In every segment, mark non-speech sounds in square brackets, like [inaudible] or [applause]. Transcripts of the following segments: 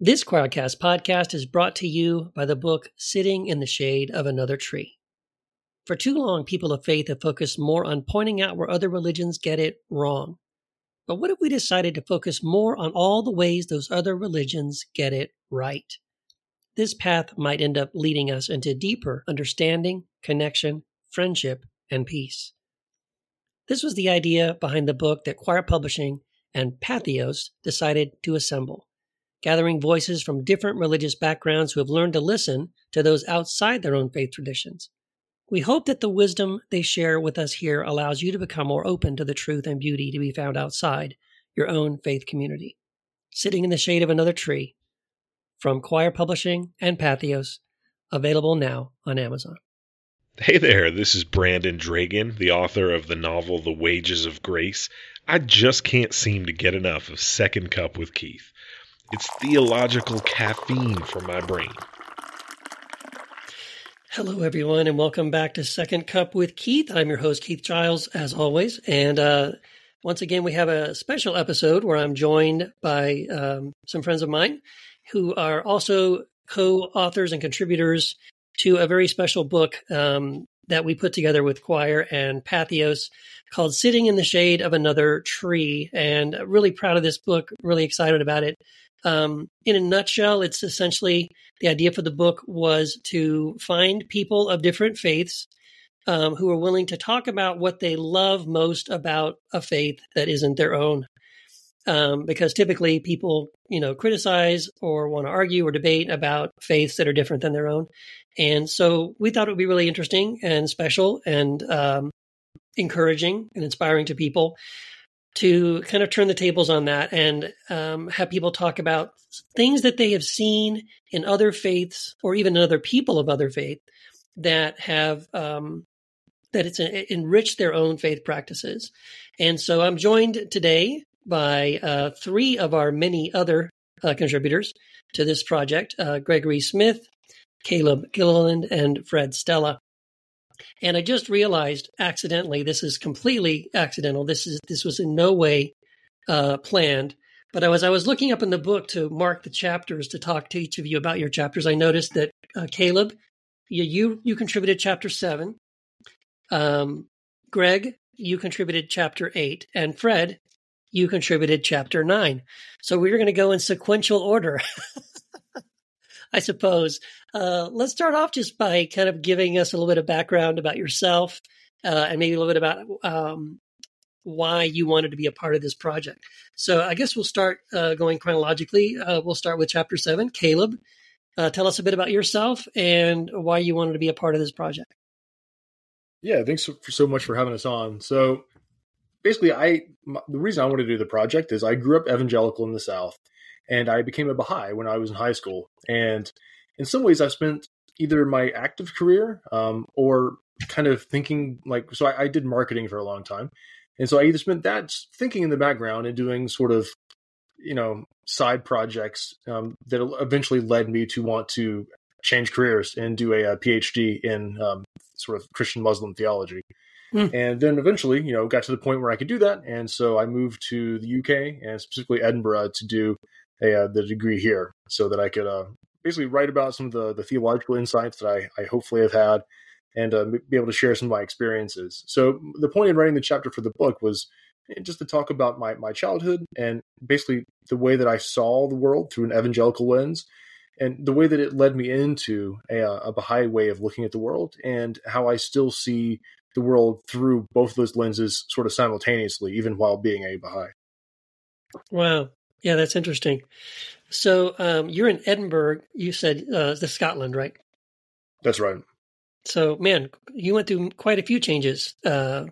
This Quoircast podcast is brought to you by the book Sitting in the Shade of Another Tree. For too long, people of faith have focused more on pointing out where other religions get it wrong. But what if we decided to focus more on all the ways those other religions get it right? This path might end up leading us into deeper understanding, connection, friendship, and peace. This was the idea behind the book that Quoir Publishing and Patheos decided to assemble, gathering voices from different religious backgrounds who have learned to listen to those outside their own faith traditions. We hope that the wisdom they share with us here allows you to become more open to the truth and beauty to be found outside your own faith community. Sitting in the shade of another tree, from Quoir Publishing and Patheos, available now on Amazon. Hey there, this is Brandon Dragon, the author of the novel The Wages of Grace. I just can't seem to get enough of Second Cup with Keith. It's theological caffeine for my brain. Hello, everyone, and welcome back to Second Cup with Keith. I'm your host, Keith Giles, as always. And uh, once again, we have a special episode where I'm joined by um, some friends of mine who are also co authors and contributors to a very special book um, that we put together with Quoir and Patheos called Sitting in the Shade of Another Tree. And really proud of this book, really excited about it. Um, in a nutshell, it's essentially the idea for the book was to find people of different faiths um, who are willing to talk about what they love most about a faith that isn't their own. Um, because typically people, you know, criticize or want to argue or debate about faiths that are different than their own. And so we thought it would be really interesting and special and um, encouraging and inspiring to people to kind of turn the tables on that and um, have people talk about things that they have seen in other faiths or even in other people of other faith that have um, that it's enriched their own faith practices. And so I'm joined today by uh, three of our many other uh, contributors to this project: uh, Gregory Smith, Caleb Gilleland, and Fred Stella. And I just realized accidentally, this is completely accidental. This is this was in no way uh, planned. But as I was looking up in the book to mark the chapters to talk to each of you about your chapters, I noticed that uh, Caleb, you, you, you contributed chapter seven. Um, Greg, you contributed chapter eight, and Fred, you contributed chapter nine. So we're going to go in sequential order. [laughs] I suppose. Uh, let's start off just by kind of giving us a little bit of background about yourself uh, and maybe a little bit about um, why you wanted to be a part of this project. So I guess we'll start uh, going chronologically. Uh, we'll start with chapter seven. Caleb, uh, tell us a bit about yourself and why you wanted to be a part of this project. Yeah, thanks so, so much for having us on. So basically, I my, the reason I wanted to do the project is I grew up evangelical in the South and I became a Baha'i when I was in high school. And in some ways, I've spent either my active career um, or kind of thinking like so. I, I, did marketing for a long time, and so I either spent that thinking in the background and doing sort of you know side projects um, that eventually led me to want to change careers and do a, a PhD in um, sort of Christian Muslim theology. Mm. And then eventually, you know, got to the point where I could do that, and so I moved to the UK and specifically Edinburgh to do uh, the degree here so that I could uh, basically write about some of the, the theological insights that I, I hopefully have had and uh, be able to share some of my experiences. So the point in writing the chapter for the book was eh, just to talk about my, my childhood and basically the way that I saw the world through an evangelical lens and the way that it led me into a, uh, a Baha'i way of looking at the world and how I still see the world through both those lenses sort of simultaneously, even while being a Baha'i. Wow. Yeah, that's interesting. So um, you're in Edinburgh. You said uh, the Scotland, right? That's right. So, man, you went through quite a few changes uh,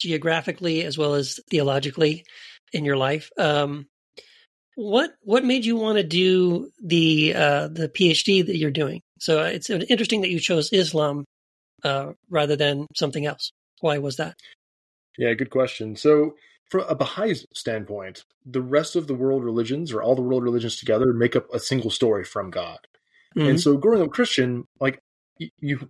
geographically as well as theologically in your life. Um, what what made you want to do the uh, the PhD that you're doing? So it's interesting that you chose Islam uh, rather than something else. Why was that? Yeah, good question. So from a Baha'i standpoint, the rest of the world religions or all the world religions together make up a single story from God. Mm-hmm. And so growing up Christian, like you,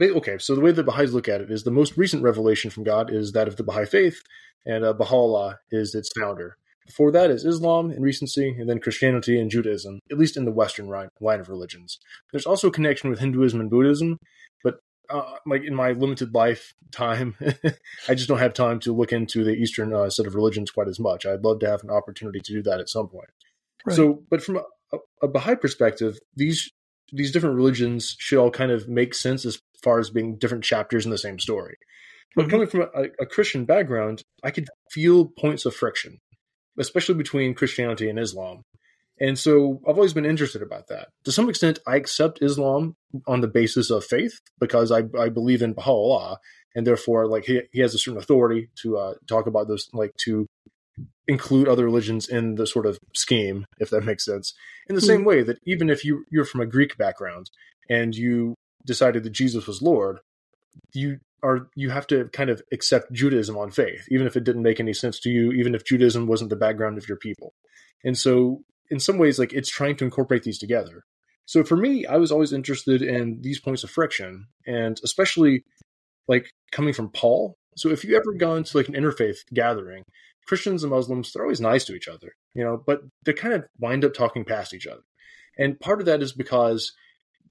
okay, so the way the Baha'is look at it is the most recent revelation from God is that of the Baha'i faith, and uh, Baha'u'llah is its founder. before that is Islam in recency, and then Christianity and Judaism, at least in the Western line of religions. There's also a connection with Hinduism and Buddhism, uh, like in my limited lifetime, [laughs] I just don't have time to look into the Eastern uh, set of religions quite as much. I'd love to have an opportunity to do that at some point. Right. So, but from a, a Baha'i perspective, these these different religions should all kind of make sense as far as being different chapters in the same story. But mm-hmm. coming from a, a, Christian background, I could feel points of friction, especially between Christianity and Islam. And so I've always been interested about that. To some extent, I accept Islam on the basis of faith because I, I believe in Baha'u'llah, and therefore, like he, he has a certain authority to uh, talk about those, like to include other religions in the sort of scheme, if that makes sense. In the mm-hmm. same way that even if you you're from a Greek background and you decided that Jesus was Lord, you are you have to kind of accept Judaism on faith, even if it didn't make any sense to you, even if Judaism wasn't the background of your people. And so, in some ways, like it's trying to incorporate these together. So for me, I was always interested in these points of friction, and especially like coming from Paul. So if you ever gone to like an interfaith gathering, Christians and Muslims they're always nice to each other, you know, but they kind of wind up talking past each other. And part of that is because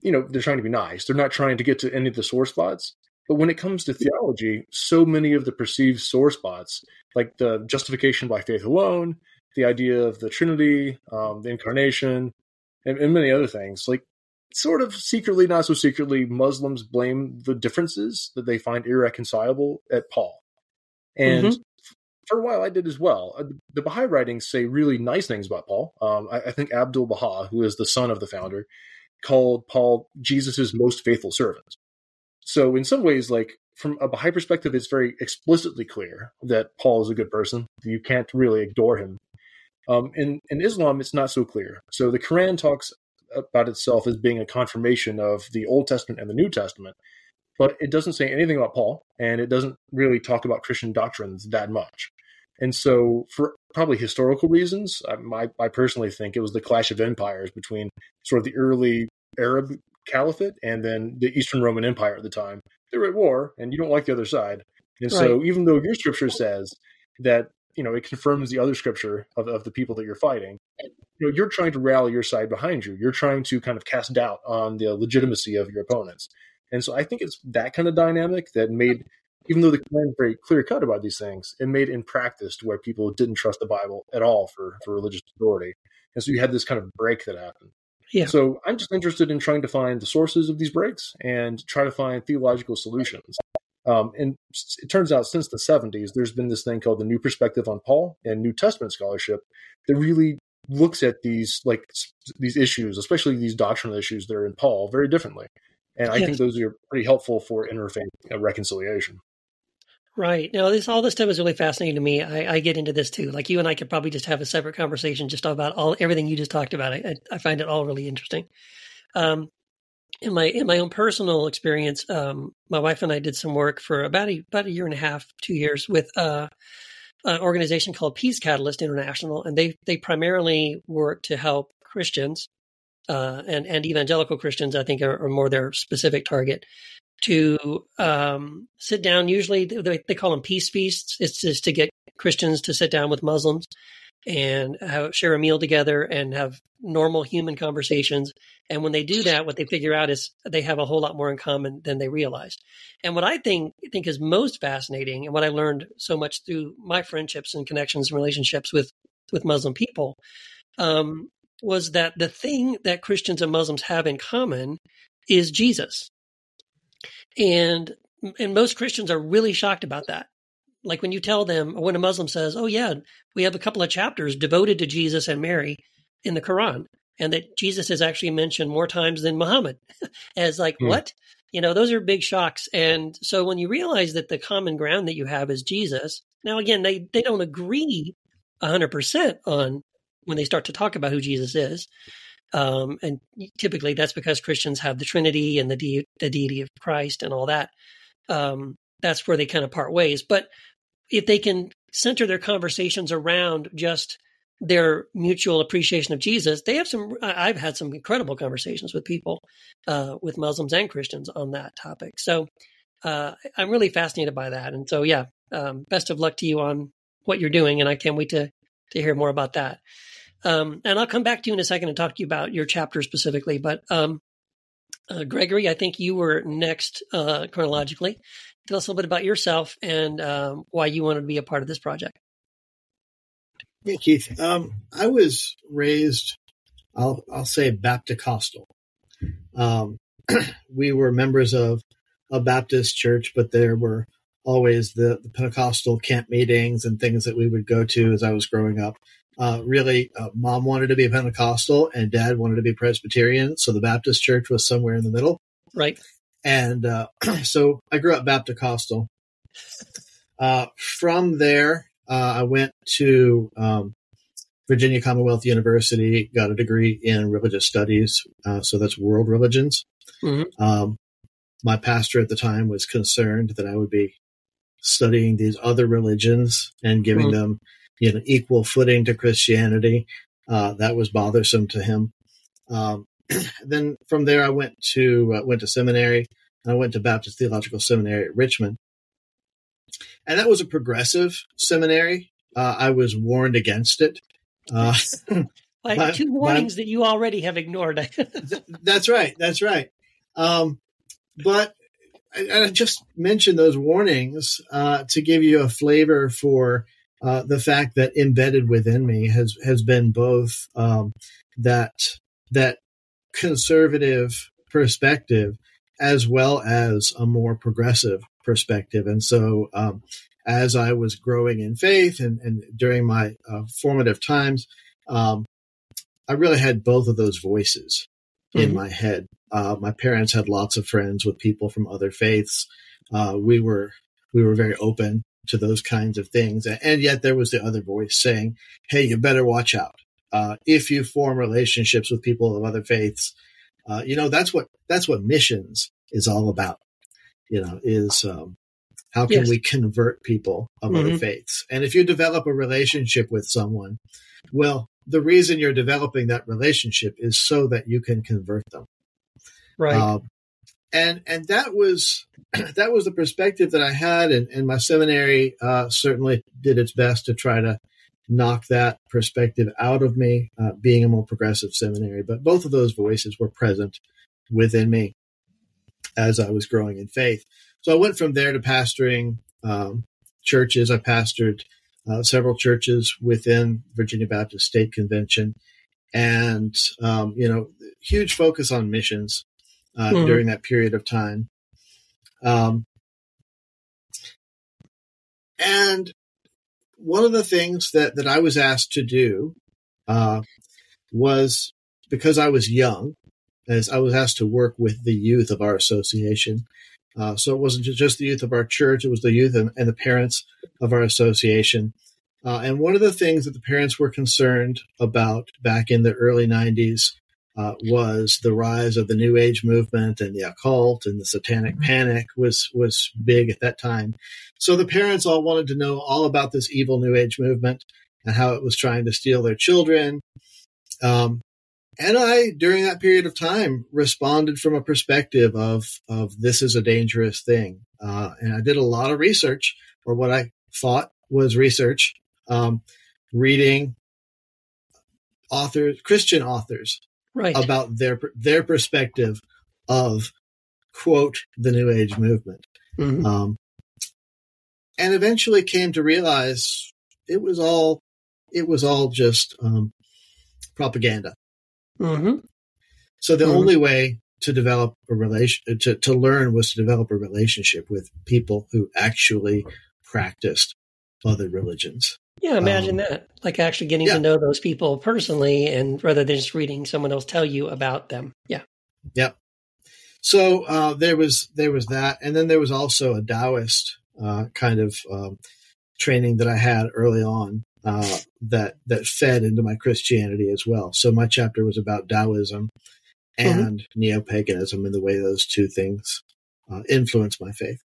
you know they're trying to be nice. They're not trying to get to any of the sore spots. But when it comes to theology, so many of the perceived sore spots, like the justification by faith alone, the idea of the Trinity, um, the incarnation, and, and, many other things, like sort of secretly, not so secretly, Muslims blame the differences that they find irreconcilable at Paul. And mm-hmm. for a while, I did as well. Uh, the Baha'i writings say really nice things about Paul. Um, I, I think Abdul Baha, who is the son of the founder, called Paul Jesus' most faithful servant. So in some ways, like from a Baha'i perspective, it's very explicitly clear that Paul is a good person. You can't really ignore him. Um, in, in Islam, it's not so clear. So the Quran talks about itself as being a confirmation of the Old Testament and the New Testament, but it doesn't say anything about Paul, and it doesn't really talk about Christian doctrines that much. And so, for probably historical reasons, I, I personally think it was the clash of empires between sort of the early Arab Caliphate and then the Eastern Roman Empire at the time. They were at war, and you don't like the other side. And right. so, even though your scripture says that you know it confirms the other scripture of, of the people that you're fighting, you know you're trying to rally your side behind you. You're trying to kind of cast doubt on the legitimacy of your opponents. And so, I think it's that kind of dynamic that made, even though the Quran is very clear cut about these things, it made in practice to where people didn't trust the Bible at all for for religious authority. And so, you had this kind of break that happened. Yeah. So I'm just interested in trying to find the sources of these breaks and try to find theological solutions. Um, and it turns out since the 70s, there's been this thing called the New Perspective on Paul and New Testament scholarship that really looks at these like these issues, especially these doctrinal issues that are in Paul, very differently. And I yes. think those are pretty helpful for interfaith reconciliation. Right. Now, this all this stuff is really fascinating to me. I, I, get into this too. Like you and I could probably just have a separate conversation just about all everything you just talked about. I, I find it all really interesting. Um, in my in my own personal experience, um, my wife and I did some work for about a about a year and a half, two years with uh, an organization called Peace Catalyst International, and they they primarily work to help Christians uh, and and evangelical Christians. I think are, are more their specific target to um, sit down. Usually, they, they, call them peace feasts. It's just to get Christians to sit down with Muslims and have, share a meal together and have normal human conversations. And when they do that, what they figure out is they have a whole lot more in common than they realized. And what I think think is most fascinating, and what I learned so much through my friendships and connections and relationships with with Muslim people, um, was that the thing that Christians and Muslims have in common is Jesus and and most Christians are really shocked about that. Like when you tell them, or when a Muslim says, "Oh yeah, we have a couple of chapters devoted to Jesus and Mary in the Quran, and that Jesus is actually mentioned more times than Muhammad," [laughs] as like hmm. what? You know, those are big shocks. And so when you realize that the common ground that you have is Jesus, now again, they they don't agree hundred percent on when they start to talk about who Jesus is. Um, and typically that's because Christians have the Trinity and the, de- the deity of Christ and all that. Um, that's where they kind of part ways. But if they can center their conversations around just their mutual appreciation of Jesus, they have some. I've had some incredible conversations with people, uh, with Muslims and Christians on that topic. So uh, I'm really fascinated by that. And so, yeah, um, best of luck to you on what you're doing, and I can't wait to to hear more about that. Um, and I'll come back to you in a second and talk to you about your chapter specifically. But um, uh, Gregory, I think you were next uh, chronologically. Tell us a little bit about yourself and um, why you wanted to be a part of this project. Yeah, Keith. Um, I was raised, I'll I'll say Baptist Um, [clears throat] we were members of a Baptist church, but there were always the, the, Pentecostal camp meetings and things that we would go to as I was growing up. Uh, really, uh, mom wanted to be a Pentecostal and dad wanted to be Presbyterian. So the Baptist church was somewhere in the middle. Right. And uh, [clears throat] so I grew up Baptist Uh, from there, uh, I went to um, Virginia Commonwealth University, got a degree in religious studies. Uh, so that's world religions. Mm-hmm. Um, my pastor at the time was concerned that I would be studying these other religions and giving mm-hmm. them, you know, equal footing to Christianity. Uh, that was bothersome to him. Um, [clears throat] then from there, I went to uh, went to seminary. And I went to Baptist Theological Seminary at Richmond, and that was a progressive seminary. Uh, I was warned against it. Uh, [laughs] [laughs] like my, two warnings my, that you already have ignored. [laughs] th- that's right. That's right. Um, but I, I, just mentioned those warnings uh, to give you a flavor for uh, the fact that embedded within me has has been both um, that that conservative perspective as well as a more progressive perspective. And so, um, as I was growing in faith and, and during my uh, formative times, um, I really had both of those voices mm-hmm. in my head. Uh, my parents had lots of friends with people from other faiths. Uh, we were we were very open to those kinds of things, and yet there was the other voice saying, "Hey, you better watch out. Uh, if you form relationships with people of other faiths, uh, you know that's what that's what missions is all about. You know, is um, how can yes. we convert people of mm-hmm. other faiths? And if you develop a relationship with someone, well, the reason you're developing that relationship is so that you can convert them. Right. Um, and and that was [clears throat] that was the perspective that I had, and, and my seminary uh, certainly did its best to try to knock that perspective out of me, uh, being a more progressive seminary. But both of those voices were present within me as I was growing in faith. So I went from there to pastoring um, churches. I pastored uh, several churches within Virginia Baptist State Convention, and um, you know, huge focus on missions uh, mm-hmm. during that period of time. Um, and one of the things that that I was asked to do uh, was because I was young, as I was asked to work with the youth of our association. Uh, so it wasn't just the youth of our church; it was the youth and, and the parents of our association. Uh, and one of the things that the parents were concerned about back in the early '90s uh, was the rise of the New Age movement and the occult and the Satanic mm-hmm. Panic was was big at that time. So the parents all wanted to know all about this evil New Age movement and how it was trying to steal their children. Um, and I, during that period of time, responded from a perspective of of this is a dangerous thing. Uh, and I did a lot of research, or what I thought was research, um, reading authors, Christian authors, right. about their their perspective of quote the New Age movement, mm-hmm. um, and eventually came to realize it was all it was all just um, propaganda. Mm-hmm. So the mm-hmm. only way to develop a relation to, to learn was to develop a relationship with people who actually practiced other religions. Yeah, imagine um, that. Like actually getting yeah. to know those people personally and rather than just reading someone else tell you about them. Yeah. Yep. So uh, there was there was that, and then there was also a Taoist uh, kind of um, training that I had early on uh, that that fed into my Christianity as well. So my chapter was about Taoism mm-hmm. and mm-hmm. neo paganism and the way those two things uh, influence my faith.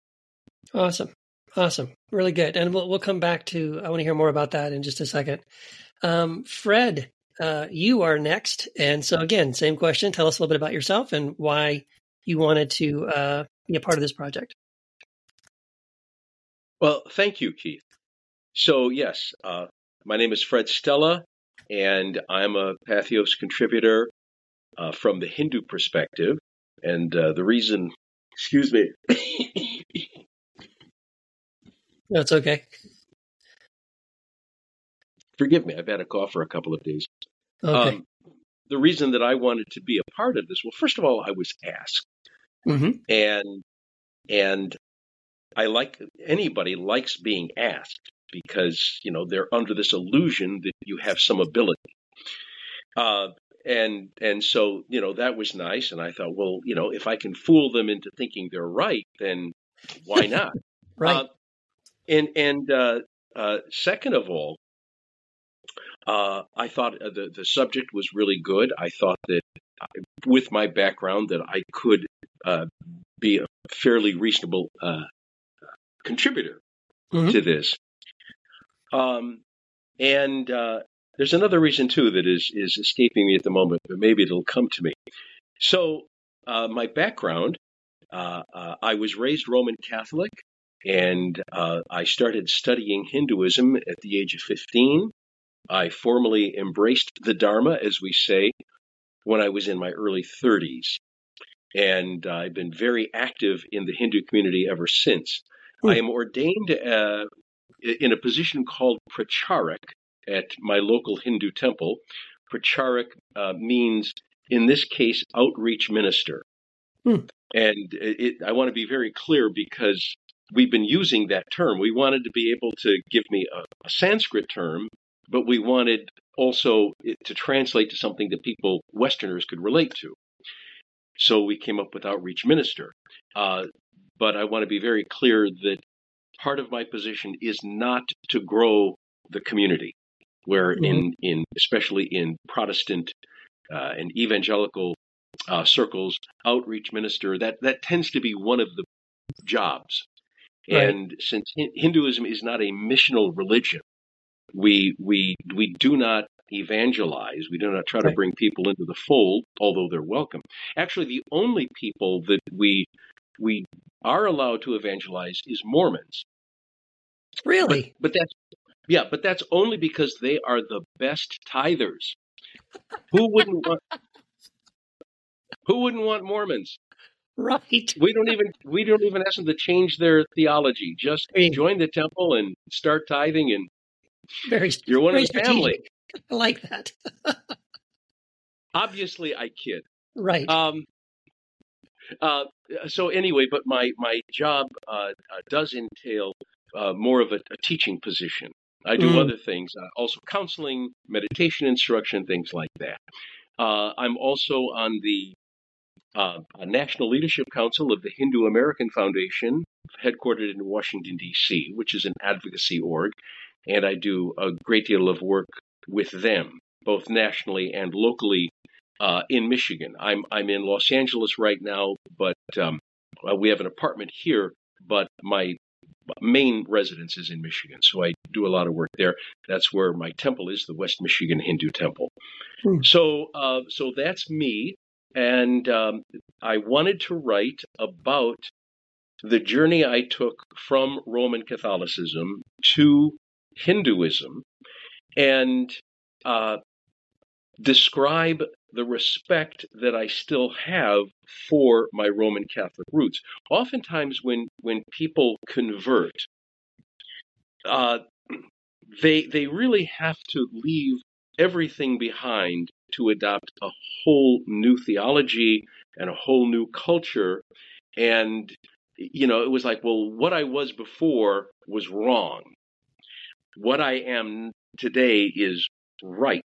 Awesome, awesome, really good. And we'll we'll come back to. I want to hear more about that in just a second. Um, Fred, uh, you are next, and so again, same question. Tell us a little bit about yourself and why you wanted to uh, be a part of this project. Well, thank you, Keith. So yes, uh, my name is Fred Stella, and I'm a Patheos contributor uh, from the Hindu perspective. And uh, the reason, excuse me, That's okay. forgive me, I've had a cough for a couple of days. Okay. Um, the reason that I wanted to be a part of this, well, first of all, I was asked, hmm and and I like anybody likes being asked because you know they're under this illusion that you have some ability. Uh, and and so you know that was nice, and I thought, well, you know, if I can fool them into thinking they're right, then why [laughs] not? Right. Uh, and and uh, uh, second of all, uh, I thought uh, the the subject was really good. I thought that with my background that I could uh, be a fairly reasonable uh, contributor Mhm. to this. Um, and uh, there's another reason too that is is escaping me at the moment, but maybe it'll come to me. So uh, my background, uh, uh, I was raised Roman Catholic, and uh, I started studying Hinduism at the age of 15. I formally embraced the Dharma, as we say, when I was in my early 30s. And I've been very active in the Hindu community ever since. Hmm. I am ordained uh, in a position called pracharak at my local Hindu temple. Pracharak uh, means, in this case, outreach minister. Hmm. And it, I want to be very clear because we've been using that term. We wanted to be able to give me a, a Sanskrit term, but we wanted also it to translate to something that people, Westerners, could relate to. So we came up with outreach minister. Uh, but I want to be very clear that part of my position is not to grow the community, where in, in especially in Protestant uh, and evangelical uh, circles, outreach minister that that tends to be one of the jobs. Right. And since Hinduism is not a missional religion, we we we do not evangelize. We do not try to bring people into the fold, although they're welcome. Actually, the only people that we we are allowed to evangelize is Mormons. Really? But that's yeah, but that's only because they are the best tithers. [laughs] Who wouldn't want Who wouldn't want Mormons? Right. We don't even we don't even ask them to change their theology. Just Hey. join the temple and start tithing, and Very. you're one of the family. I like that. [laughs] Obviously, I kid. Right. Um, uh, so anyway, but my my job uh, uh, does entail uh, more of a, a teaching position. I do Mm. other things, uh, also counseling, meditation instruction, things like that. Uh, I'm also on the uh, a National Leadership Council of the Hindu American Foundation, headquartered in Washington D.C., which is an advocacy org, and I do a great deal of work with them, both nationally and locally uh, in Michigan. I'm I'm in Los Angeles right now, but um, well, we have an apartment here. But my main residence is in Michigan, so I do a lot of work there. That's where my temple is, the West Michigan Hindu Temple. Hmm. So uh, so that's me, and um, I wanted to write about the journey I took from Roman Catholicism to Hinduism, and uh, describe the respect that I still have for my Roman Catholic roots. Oftentimes, when when people convert, uh, they they really have to leave everything behind to adopt a whole new theology and a whole new culture. And you know, it was like, well, what I was before was wrong. What I am today is right.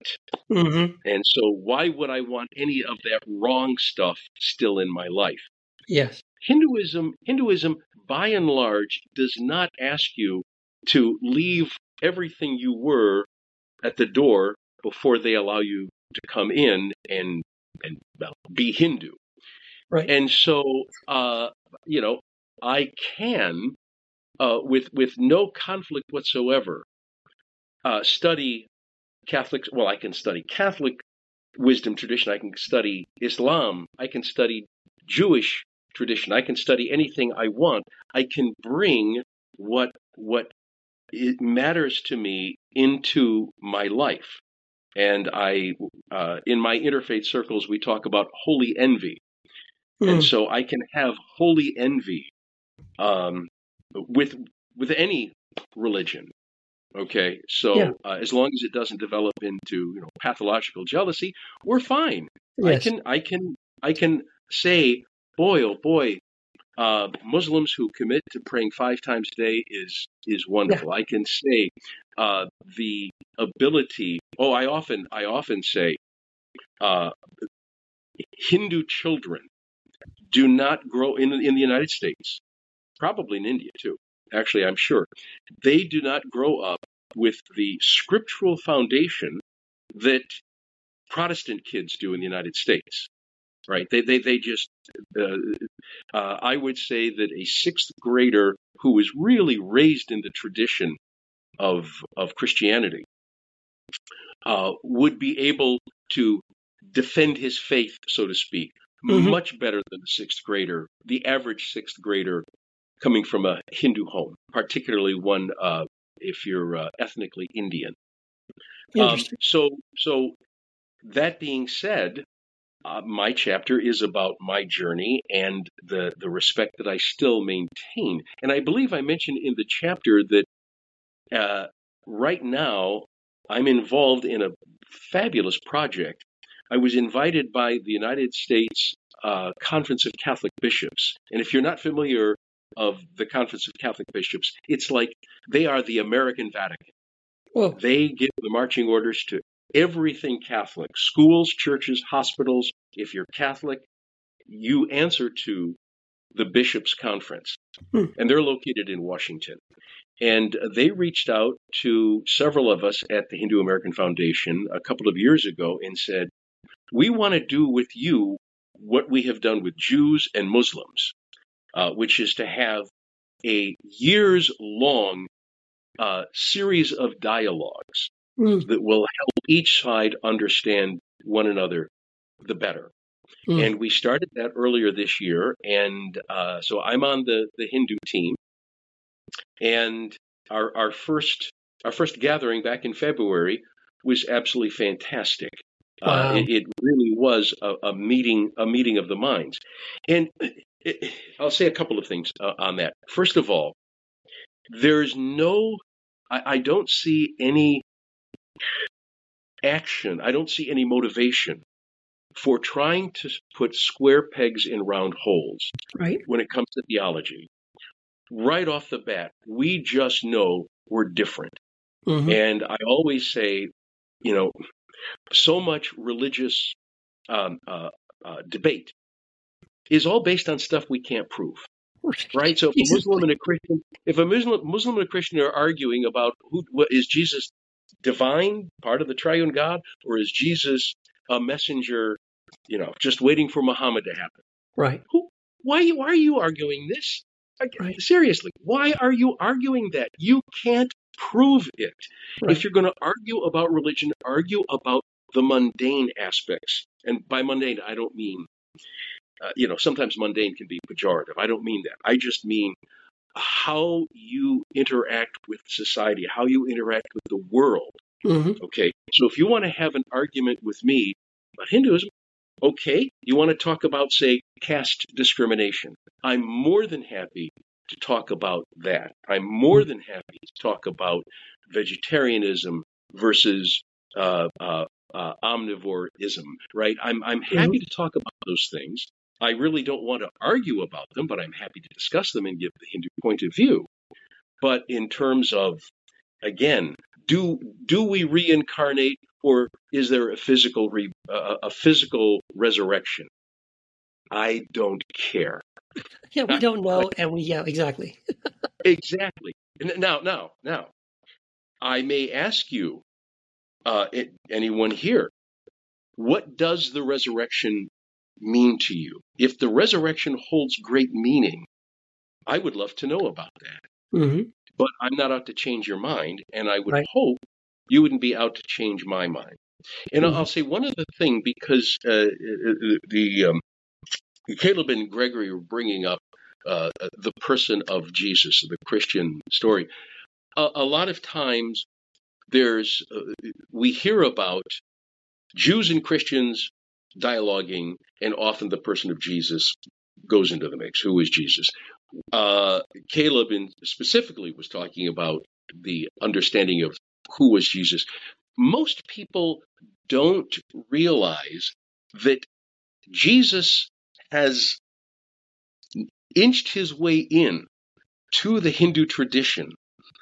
hmm And so, why would I want any of that wrong stuff still in my life? Yes. Hinduism, Hinduism, by and large, does not ask you to leave everything you were at the door before they allow you to come in and and well, be Hindu. Right. And so, uh, you know, I can, uh, with with no conflict whatsoever, uh, study Catholic. Well, I can study Catholic wisdom tradition. I can study Islam. I can study Jewish tradition. I can study anything I want. I can bring what what it matters to me into my life. And I, uh, in my interfaith circles, we talk about holy envy. And Mm. so I can have holy envy um, with with any religion. Okay, so Yeah. uh, as long as it doesn't develop into you know pathological jealousy, we're fine. Yes. I can I can I can say, boy oh boy, uh, Muslims who commit to praying five times a day is is wonderful. I can say uh, the ability. Oh, I often I often say, uh, Hindu children do not grow in in the United States, probably in India too. Actually, I'm sure they do not grow up with the scriptural foundation that Protestant kids do in the United States. Right? They they they just. Uh, uh, I would say that a sixth grader who was really raised in the tradition of of Christianity uh, would be able to defend his faith, so to speak, Mhm. much better than the sixth grader, the average sixth grader coming from a Hindu home, particularly one uh, if you're uh, ethnically Indian. Um, so, so that being said, uh, my chapter is about my journey and the the respect that I still maintain. And I believe I mentioned in the chapter that uh, right now I'm involved in a fabulous project. I was invited by the United States uh, Conference of Catholic Bishops, and if you're not familiar of the Conference of Catholic Bishops, it's like they are the American Vatican. Whoa. They give the marching orders to everything Catholic schools, churches, hospitals. If you're Catholic, you answer to the Bishops' Conference, Hmm. and they're located in Washington. And they reached out to several of us at the Hindu American Foundation a couple of years ago and said, We want to do with you what we have done with Jews and Muslims, uh, which is to have a years long uh, series of dialogues Mm. that will help each side understand one another the better. Mm. And we started that earlier this year. And uh, so I'm on the, the Hindu team. And our, our first our first gathering back in February was absolutely fantastic. Wow. Uh, it, it really was a, a meeting a meeting of the minds. And it, I'll say a couple of things uh, on that. First of all, there's no I, I don't see any action. I don't see any motivation for trying to put square pegs in round holes Right. when it comes to theology. Right off the bat, we just know we're different. hmm And I always say, you know, so much religious um, uh, uh, debate is all based on stuff we can't prove, right? So if a [laughs] Muslim and a Christian, if a Muslim, Muslim and a Christian are arguing about who what, is Jesus divine, part of the Triune God, or is Jesus a messenger, you know, just waiting for Muhammad to happen? Right. Who, Why, why are you arguing this? Right. Seriously, why are you arguing that? You can't prove it. Right. If you're going to argue about religion, argue about the mundane aspects. And by mundane, I don't mean, uh, you know, sometimes mundane can be pejorative. I don't mean that. I just mean how you interact with society, how you interact with the world. hmm Okay. So if you want to have an argument with me about Hinduism, okay. You want to talk about, say, caste discrimination. I'm more than happy to talk about that. I'm more than happy to talk about vegetarianism versus uh, uh, uh, omnivoreism, right? I'm, I'm happy to talk about those things. I really don't want to argue about them, but I'm happy to discuss them and give the Hindu point of view. But in terms of, again, do do we reincarnate, or is there a physical re, a physical resurrection? I don't care. [laughs] Yeah, we don't know, and we yeah, exactly. [laughs] Exactly. Now, now, now, I may ask you, uh, it, anyone here, what does the resurrection mean to you? If the resurrection holds great meaning, I would love to know about that. hmm But I'm not out to change your mind, and I would Right. hope you wouldn't be out to change my mind. And I'll- Mhm. I'll say one other thing because uh, uh, the um, Caleb and Gregory were bringing up uh, the person of Jesus, the Christian story. a, a lot of times there's uh, we hear about Jews and Christians dialoguing, and often the person of Jesus goes into the mix. Who is Jesus? Uh, Caleb, in, specifically, was talking about the understanding of who was Jesus. Most people don't realize that Jesus has inched his way in to the Hindu tradition.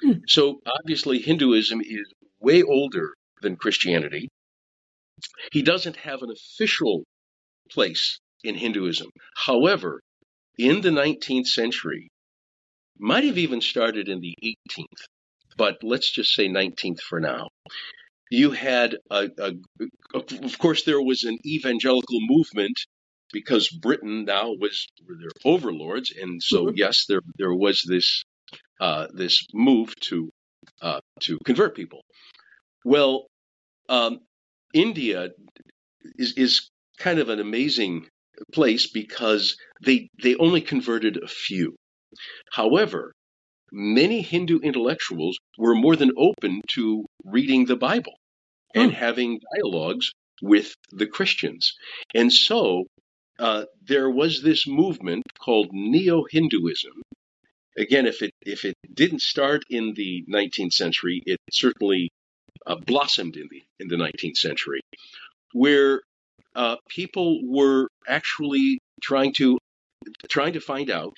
Hmm. So obviously, Hinduism is way older than Christianity. He doesn't have an official place in Hinduism. However, in the 19th century, might have even started in the 18th, but let's just say 19th for now. You had, a, a, of course, there was an evangelical movement because Britain now was their overlords, and so Mhm. yes, there there was this uh, this move to uh, to convert people. Well, um, India is is kind of an amazing place because they they only converted a few. However, many Hindu intellectuals were more than open to reading the Bible and having dialogues with the Christians, and so uh, there was this movement called Neo-Hinduism. Again, if it if it didn't start in the 19th century, it certainly uh, blossomed in the in the 19th century, where uh, people were actually trying to trying to find out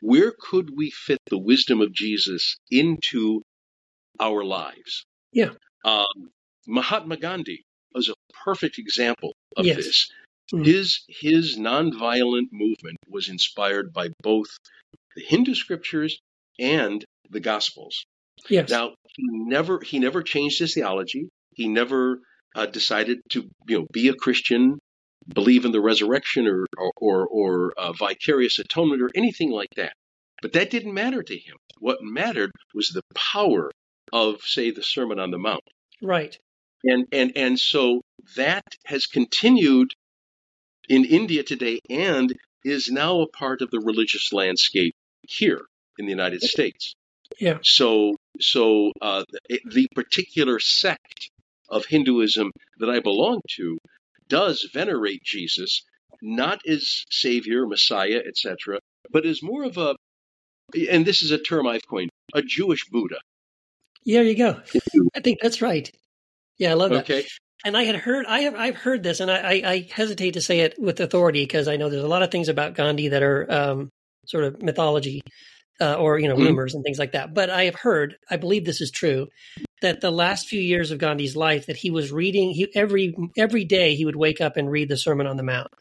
where could we fit the wisdom of Jesus into our lives. Yeah. Um, Mahatma Gandhi was a perfect example of Yes. this. Mhm. His his nonviolent movement was inspired by both the Hindu scriptures and the Gospels. Yes. Now he never he never changed his theology. He never uh, decided to you know be a Christian, believe in the resurrection or or or, or uh, vicarious atonement or anything like that. But that didn't matter to him. What mattered was the power of say the Sermon on the Mount. right. And and and so that has continued in India today and is now a part of the religious landscape here in the United States. Yeah. So so uh, the, the particular sect of Hinduism that I belong to does venerate Jesus not as savior, messiah, etc., but as more of a and this is a term I've coined, a Jewish Buddha. Yeah, there you go. I think that's right. Yeah, I love that. Okay. And I had heard, I have, I've heard this, and I, I, I hesitate to say it with authority because I know there's a lot of things about Gandhi that are um, sort of mythology uh, or you know Mhm. rumors and things like that. But I have heard, I believe this is true, that the last few years of Gandhi's life, that he was reading, he every every day he would wake up and read the Sermon on the Mount,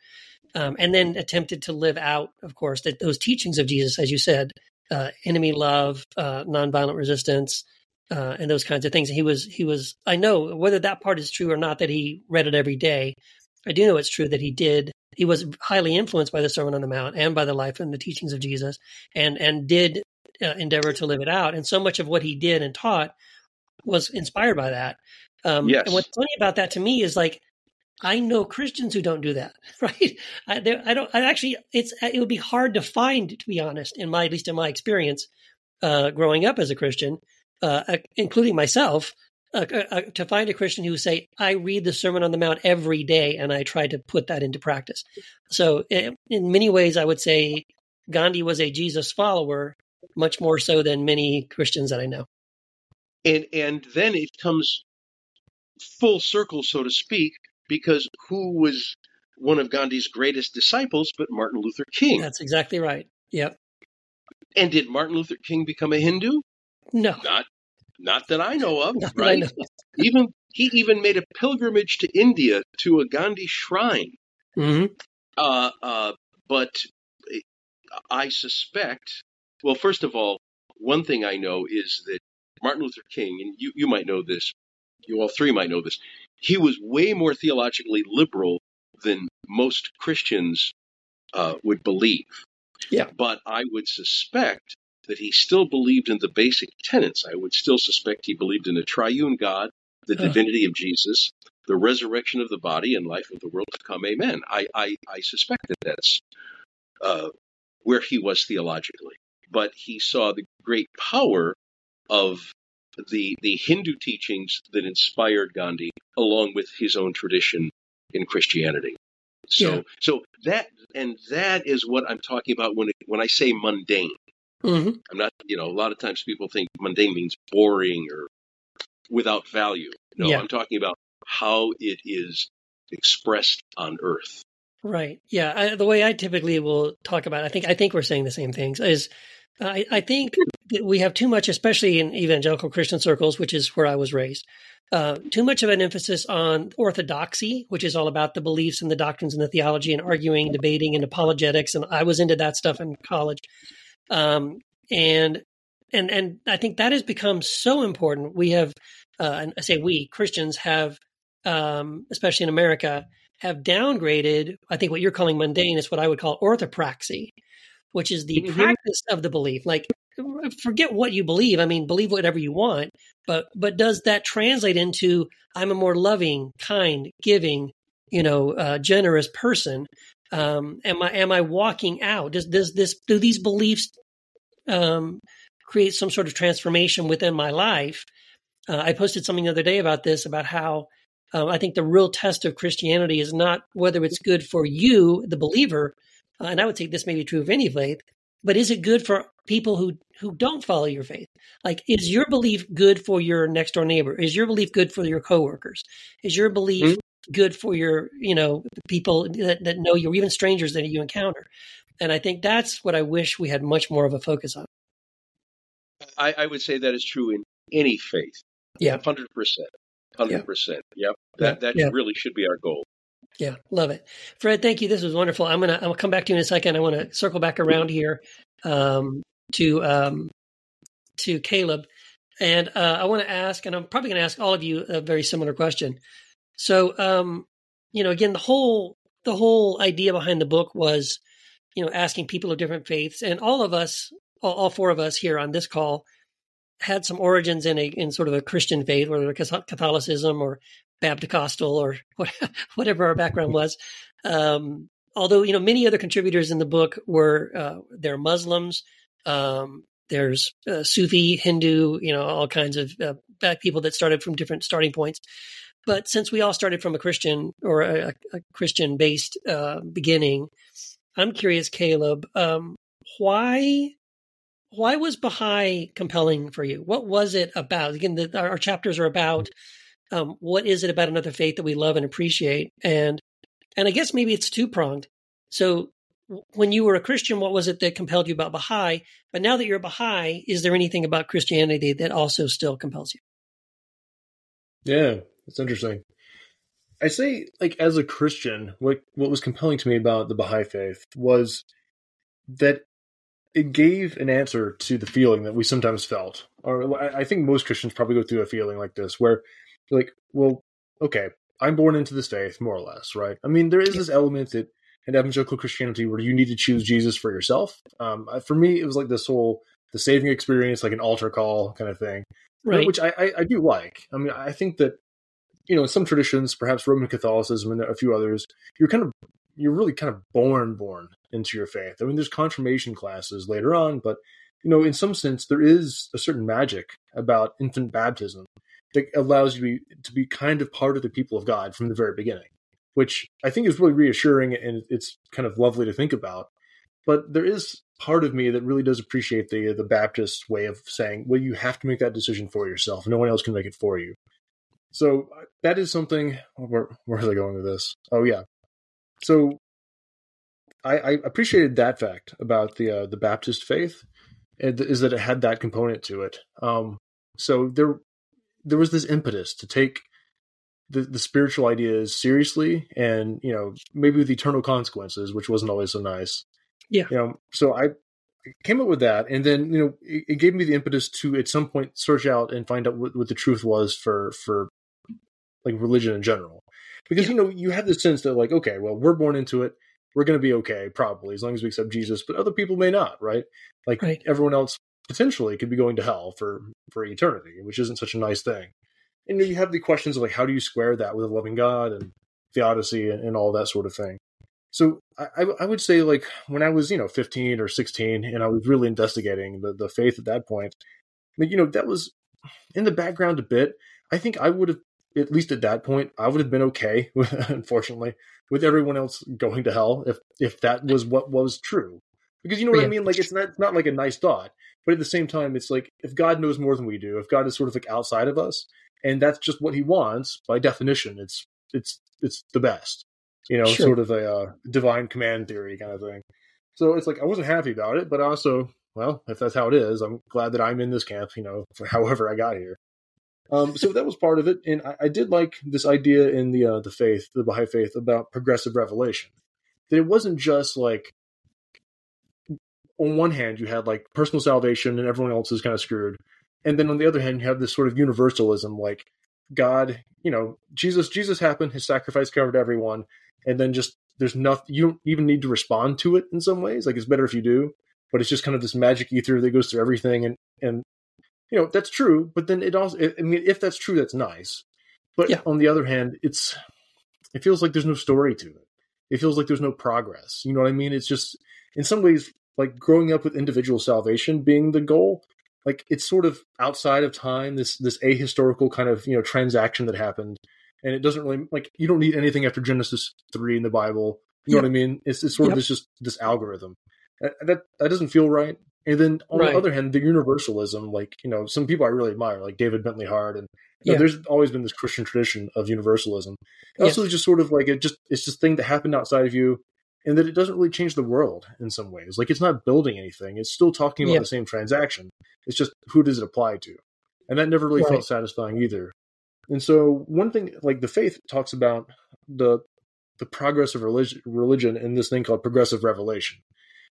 um, and then attempted to live out, of course, that those teachings of Jesus, as you said, uh, enemy love, uh, nonviolent resistance, uh, and those kinds of things. And he was he was I know whether that part is true or not that he read it every day. I do know it's true that he did. He was highly influenced by the Sermon on the Mount and by the life and the teachings of Jesus, and and did uh, endeavor to live it out. And so much of what he did and taught was inspired by that. Um, Yes. And what's funny about that to me is like I know Christians who don't do that, [laughs] right? I, there, I don't. I actually, it's it would be hard to find, to be honest, in my at least in my experience, uh, growing up as a Christian, uh, uh, including myself, uh, uh, to find a Christian who say, "I read the Sermon on the Mount every day, and I try to put that into practice." So, eh, in many ways, I would say Gandhi was a Jesus follower, much more so than many Christians that I know. and and then it comes full circle, so to speak, because who was one of Gandhi's greatest disciples but Martin Luther King? That's exactly right. Yep. And did Martin Luther King become a Hindu? No, Not, not that I know of, not right? know. Even he even made a pilgrimage to India to a Gandhi shrine. hmm Uh, uh, but I suspect, well, first of all, one thing I know is that Martin Luther King, and you, you might know this, you all three might know this, he was way more theologically liberal than most Christians uh, would believe. Yeah. But I would suspect that he still believed in the basic tenets. I would still suspect he believed in a triune God, the Huh. divinity of Jesus, the resurrection of the body, and life of the world to come. Amen. I, I, I suspect that that's uh, where he was theologically. But he saw the great power of the the Hindu teachings that inspired Gandhi, along with his own tradition in Christianity. So Yeah. so that and that is what I'm talking about when it, when I say mundane. Hmm I'm not, you know, a lot of times people think mundane means boring or without value. No, Yeah. I'm talking about how it is expressed on earth. Right. Yeah. I, the way I typically will talk about, it, I think, I think we're saying the same things. Is I, I think that we have too much, especially in evangelical Christian circles, which is where I was raised. Uh, too much of an emphasis on orthodoxy, which is all about the beliefs and the doctrines and the theology and arguing, debating, and apologetics. And I was into that stuff in college. Um, and and and I think that has become so important. We have, uh, and I say we Christians have, um, especially in America, have downgraded. I think what you're calling mundane is what I would call orthopraxy, which is the Mhm. practice of the belief. Like, forget what you believe. I mean, believe whatever you want, but but does that translate into I'm a more loving, kind, giving, you know, uh, generous person? Um, am I am I walking out? Does does this do these beliefs um, create some sort of transformation within my life? Uh, I posted something the other day about this about how um, I think the real test of Christianity is not whether it's good for you, the believer, uh, and I would say this may be true of any faith, but is it good for people who who don't follow your faith? Like, is your belief good for your next door neighbor? Is your belief good for your coworkers? Is your belief good for your you know people that, that know you, or even strangers that you encounter? And I think that's what I wish we had much more of a focus on. I, I would say that is true in any faith. Yeah. Hundred percent. Hundred percent. Yep. That that Yeah. really should be our goal. Yeah, love it, Fred. Thank you. This was wonderful. I'm gonna I'll come back to you in a second. I want to circle back around here um, to um, to Caleb, and uh, I want to ask, and I'm probably going to ask all of you a very similar question. So, um, you know, again, the whole the whole idea behind the book was, you know, asking people of different faiths, and all of us, all, all four of us here on this call, had some origins in a in sort of a Christian faith, whether Catholicism or Baptist or [laughs] what- whatever our background was. Um, although you know many other contributors in the book were uh, they're Muslims. Um, there's uh, Sufi, Hindu, you know, all kinds of uh, people that started from different starting points. But since we all started from a Christian or a, a Christian based uh, beginning, I'm curious, Caleb, um, why why was Baha'i compelling for you? What was it about? Again, the, our, our chapters are about um, what is it about another faith that we love and appreciate, and and I guess maybe it's two pronged. So when you were a Christian, what was it that compelled you about Baha'i? But now that you're a Baha'i, is there anything about Christianity that also still compels you? Yeah, that's interesting. I say, like, as a Christian, what what was compelling to me about the Baha'i faith was that it gave an answer to the feeling that we sometimes felt, or I I think most Christians probably go through a feeling like this, where, like, well, okay, I'm born into this faith, more or less, right? I mean, there is this element that in evangelical Christianity where you need to choose Jesus for yourself. Um, for me, it was like this whole the saving experience, like an altar call kind of thing Right. which I, I, I do like. I mean, I think that you know, in some traditions, perhaps Roman Catholicism and a few others, you're kind of you're really kind of born born into your faith. I mean, there's confirmation classes later on, but you know, in some sense, there is a certain magic about infant baptism that allows you to be, to be kind of part of the people of God from the very beginning, which I think is really reassuring and it's kind of lovely to think about. But there is part of me that really does appreciate the the Baptist way of saying, well, you have to make that decision for yourself. No one else can make it for you. So uh, that is something. Where, where was I going with this? Oh yeah. So I, I appreciated that fact about the uh, the Baptist faith, is that it had that component to it. Um, so there there was this impetus to take the, the spiritual ideas seriously, and you know maybe with eternal consequences, which wasn't always so nice. Yeah. You know, so I came up with that, and then you know it, it gave me the impetus to at some point search out and find out what, what the truth was for for like religion in general, because Yeah. you know you have this sense that like okay, well we're born into it, we're going to be okay probably as long as we accept Jesus, but other people may not, right? Like Right. everyone else potentially could be going to hell for for eternity, which isn't such a nice thing. And you have the questions of like how do you square that with a loving God and theodicy and, and all that sort of thing. So I, I would say like when I was you know 15 or 16 and I was really investigating the, the faith at that point, mean, you know that was in the background a bit. I think I would have, at least at that point, I would have been okay, with, [laughs] unfortunately, with everyone else going to hell if if that was what was true. Because you know what Yeah. I mean? Like it's not it's not like a nice thought, but at the same time, it's like if God knows more than we do, if God is sort of like outside of us, and that's just what He wants by definition, it's it's it's the best. You know, Sure. sort of a uh, divine command theory kind of thing. So it's like I wasn't happy about it, but also, well, if that's how it is, I'm glad that I'm in this camp. You know, for however I got here. Um, so that was part of it, and I, I did like this idea in the uh, the faith, the Baha'i faith, about progressive revelation. That it wasn't just like on one hand you had like personal salvation and everyone else is kind of screwed, and then on the other hand you have this sort of universalism, like God, you know, Jesus, Jesus happened, his sacrifice covered everyone, and then just there's nothing you don't even need to respond to it in some ways. Like it's better if you do, but it's just kind of this magic ether that goes through everything, and and you know that's true. But then it also, I mean, if that's true, that's nice. But Yeah. on the other hand, it's it feels like there's no story to it. It feels like there's no progress. You know what I mean? It's just in some ways like growing up with individual salvation being the goal. Like it's sort of outside of time. This this ahistorical kind of you know transaction that happened, and it doesn't really like you don't need anything after Genesis three in the Bible. You know Yep. what I mean? It's it's sort Yep. of this just this algorithm that that, that doesn't feel right. And then on Right. the other hand, the universalism, like you know, some people I really admire, like David Bentley Hart, and you know, Yeah. there's always been this Christian tradition of universalism. Also, just sort of like it just it's just thing that happened outside of you, and that it doesn't really change the world in some ways. Like it's not building anything; it's still talking about Yeah. the same transaction. It's just who does it apply to, and that never really Right. felt satisfying either. And so, one thing like the faith talks about the the progress of religion, religion in this thing called progressive revelation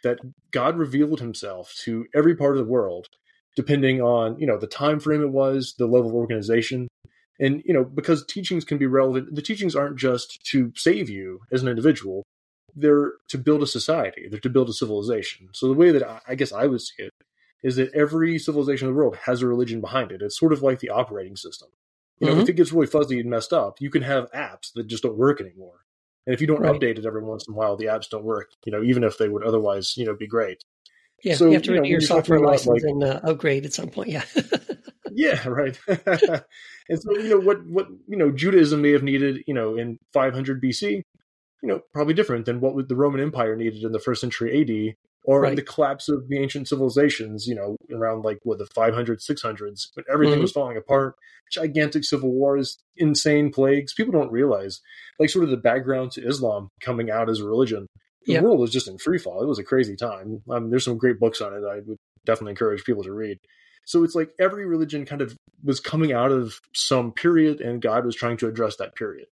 that God revealed himself to every part of the world depending on, you know, the time frame it was, the level of organization. And, you know, because teachings can be relevant, the teachings aren't just to save you as an individual. They're to build a society. They're to build a civilization. So the way that I, I guess I would see it is that every civilization in the world has a religion behind it. It's sort of like the operating system. You know, Mhm. if it gets really fuzzy and messed up, you can have apps that just don't work anymore. And if you don't Right. update it every once in a while, the apps don't work. You know, even if they would otherwise, you know, be great. Yeah, So, you have to you renew your software license like- and uh, upgrade at some point. Yeah. [laughs] Yeah, right. [laughs] and so, you know, what what you know, Judaism may have needed, you know, in 500 BC, you know, probably different than what would the Roman Empire needed in the first century AD, or Right. the collapse of the ancient civilizations, you know, around like what the 500s, 600s, when everything Mhm. was falling apart, gigantic civil wars, insane plagues. People don't realize, like, sort of the background to Islam coming out as a religion. The Yeah. world was just in free fall. It was a crazy time. Um, there's some great books on it. I would definitely encourage people to read. So it's like every religion kind of was coming out of some period, and God was trying to address that period.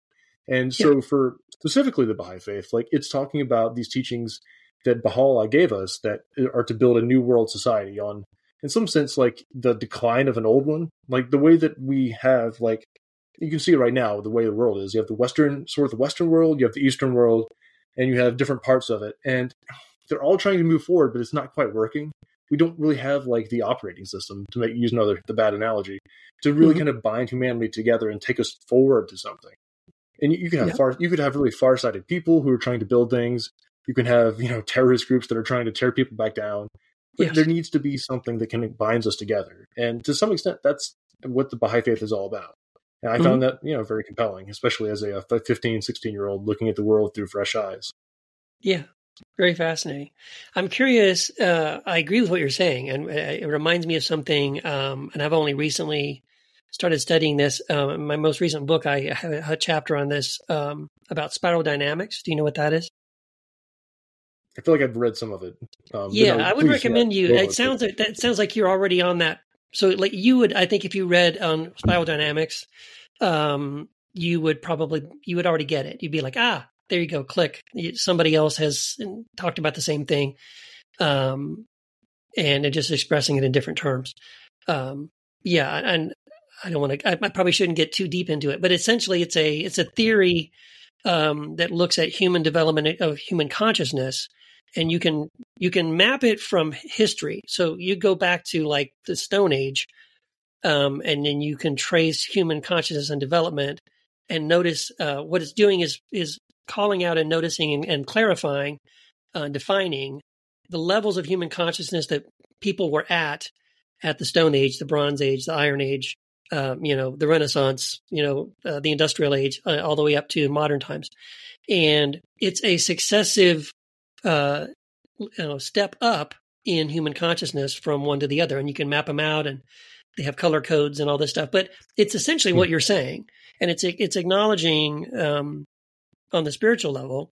And so, for specifically the Baha'i faith, like it's talking about these teachings that Baha'u'llah gave us that are to build a new world society on, in some sense, like the decline of an old one. Like the way that we have, like, you can see right now, the way the world is. You have the Western, sort of the Western world, you have the Eastern world, and you have different parts of it. And they're all trying to move forward, but it's not quite working we don't really have like the operating system to make use another the bad analogy to really Mhm. kind of bind humanity together and take us forward to something. And you, you can have Yeah. far you could have really far sighted people who are trying to build things. You can have you know terrorist groups that are trying to tear people back down. But Yes. there needs to be something that can binds us together, and to some extent, that's what the Baha'i faith is all about. And I found that you know very compelling, especially as a 15, 16 year old looking at the world through fresh eyes. Yeah, very fascinating. I'm curious. Uh, I agree with what you're saying, and uh, it reminds me of something. Um, and I've only recently started studying this. Um, in my most recent book, I have a chapter on this um, about spiral dynamics. Do you know what that is? I feel like I've read some of it. Um, yeah, no, I would recommend you. It sounds like that sounds like you're already on that. So, like you would, I think, if you read on spiral dynamics, um, you would probably you would already get it. You'd be like, ah, there you go, click. Somebody else has talked about the same thing, um, and they're just expressing it in different terms. Um, yeah, and I don't want to. I, I probably shouldn't get too deep into it, but essentially, it's a it's a theory um, that looks at human development of human consciousness and you can you can map it from history. So you go back to like the Stone Age, um, and then you can trace human consciousness and development, and notice uh, what it's doing is is calling out and noticing and, and clarifying, uh, defining the levels of human consciousness that people were at at the Stone Age, the Bronze Age, the Iron Age, um, you know, the Renaissance, you know, uh, the Industrial Age, uh, all the way up to modern times, and it's a successive, uh, you know, step up in human consciousness from one to the other, and you can map them out, and they have color codes and all this stuff. But it's essentially what you're saying, and it's it's acknowledging um, on the spiritual level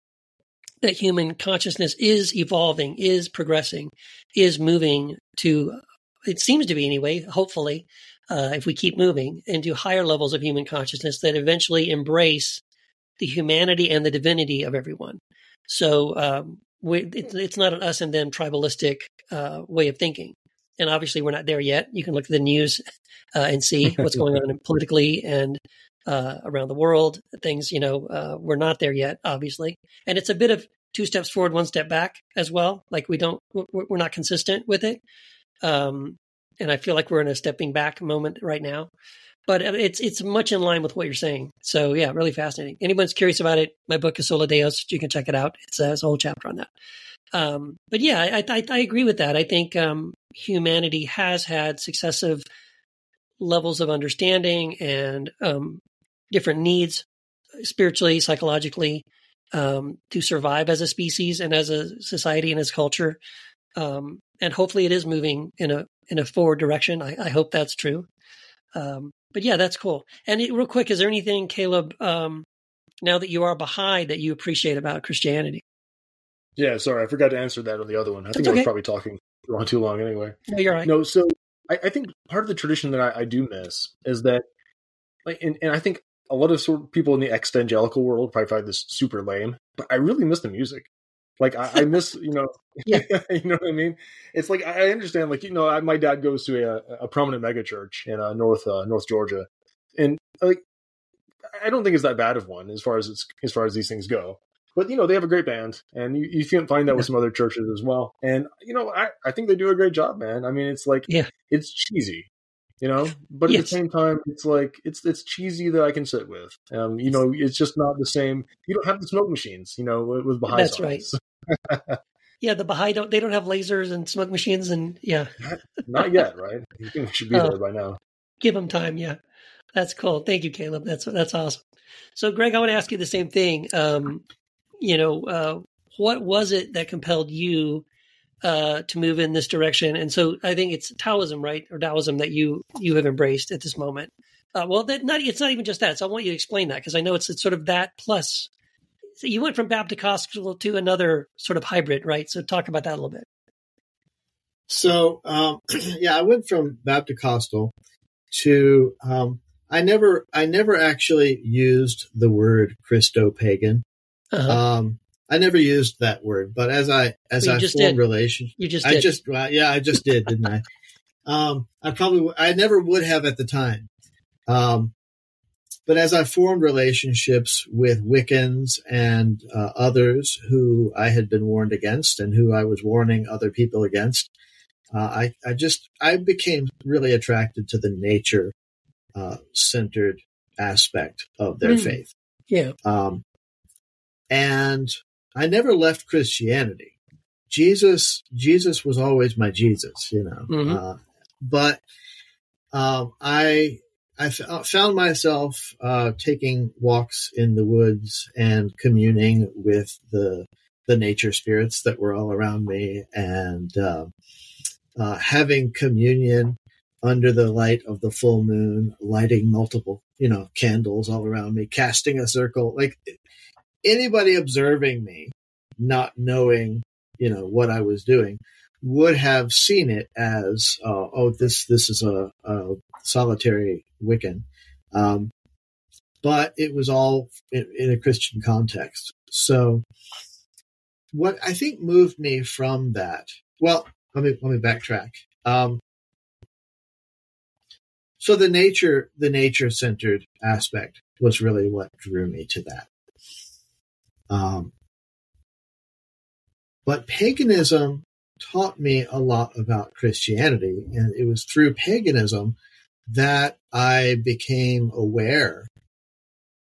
that human consciousness is evolving, is progressing, is moving to. It seems to be anyway. Hopefully, uh, if we keep moving into higher levels of human consciousness that eventually embrace the humanity and the divinity of everyone. So um, we, it's, it's not an us and them tribalistic uh, way of thinking. And obviously, we're not there yet. You can look at the news uh, and see [laughs] what's going on politically and uh, around the world. Things, you know, uh, we're not there yet, obviously. And it's a bit of two steps forward, one step back as well. Like we don't, we're not consistent with it. Um, and I feel like we're in a stepping back moment right now. But uh, it's it's much in line with what you're saying. So yeah, really fascinating. Anyone's curious about it, my book is Sola Deus. You can check it out. It's, uh, it's a whole chapter on that. Um, but yeah, I, I, I, agree with that. I think um, humanity has had successive levels of understanding and um, different needs spiritually, psychologically, um, to survive as a species and as a society and as culture. Um, and hopefully, it is moving in a in a forward direction. I, I hope that's true. Um, but yeah, that's cool. And it, real quick, is there anything, Caleb, um, now that you are behind, that you appreciate about Christianity? Yeah, sorry, I forgot to answer that on the other one. I think okay. I was probably talking on too long anyway. No, you're right. No, so I, I think part of the tradition that I, I do miss is that, like, and, and I think a lot of sort of people in the exvangelical world probably find this super lame, but I really miss the music. Like I, I miss, you know, yeah. [laughs] you know what I mean. It's like I understand, like you know, I, my dad goes to a, a prominent megachurch in uh, North uh, North Georgia, and like I don't think it's that bad of one as far as it's as far as these things go. But you know, they have a great band, and you, you can find that with some other churches as well. And you know, I, I think they do a great job, man. I mean, it's like yeah, it's cheesy, you know but at yes. the same time it's like it's it's cheesy that i can sit with um you know it's just not the same you don't have the smoke machines you know with, with Baha'i that's songs. right [laughs] yeah the Baha'i don't they don't have lasers and smoke machines and yeah. Not, not yet right? [laughs] You think we should be oh, there by now. Give them time yeah. That's cool. Thank you caleb. That's that's awesome. So greg i want to ask you the same thing. Um you know uh what was it that compelled you uh, to move in this direction. And so I think it's Taoism, right, or Taoism that you you have embraced at this moment. Uh, well, that not it's not even just that. So I want you to explain that because I know it's, it's sort of that plus. So you went from Baptist to another sort of hybrid, right? So talk about that a little bit. So um, [clears throat] yeah, I went from Baptist to um, I never I never actually used the word Christo pagan. Uh-huh. Um, I never used that word, but as I as I formed relations, you just I just well, yeah, I just did, didn't I? [laughs] Um, I probably I never would have at the time. Um, but as I formed relationships with Wiccans and uh, others who I had been warned against and who I was warning other people against, uh, I, I just I became really attracted to the nature uh, centered aspect of their mm. faith. Yeah. Um, and I never left Christianity. Jesus, Jesus was always my Jesus, you know. Mm-hmm. Uh, but um, I I uh, found myself uh, taking walks in the woods and communing with the the nature spirits that were all around me, and uh, uh, having communion under the light of the full moon, lighting multiple you know candles all around me, casting a circle. Like anybody observing me, not knowing, you know, what I was doing, would have seen it as, uh, oh, this this is a, a solitary Wiccan, um, but it was all in, in a Christian context. So, what I think moved me from that. Well, let me let me backtrack. Um, so the nature the nature centered aspect was really what drew me to that. Um, but paganism taught me a lot about Christianity, and it was through paganism that I became aware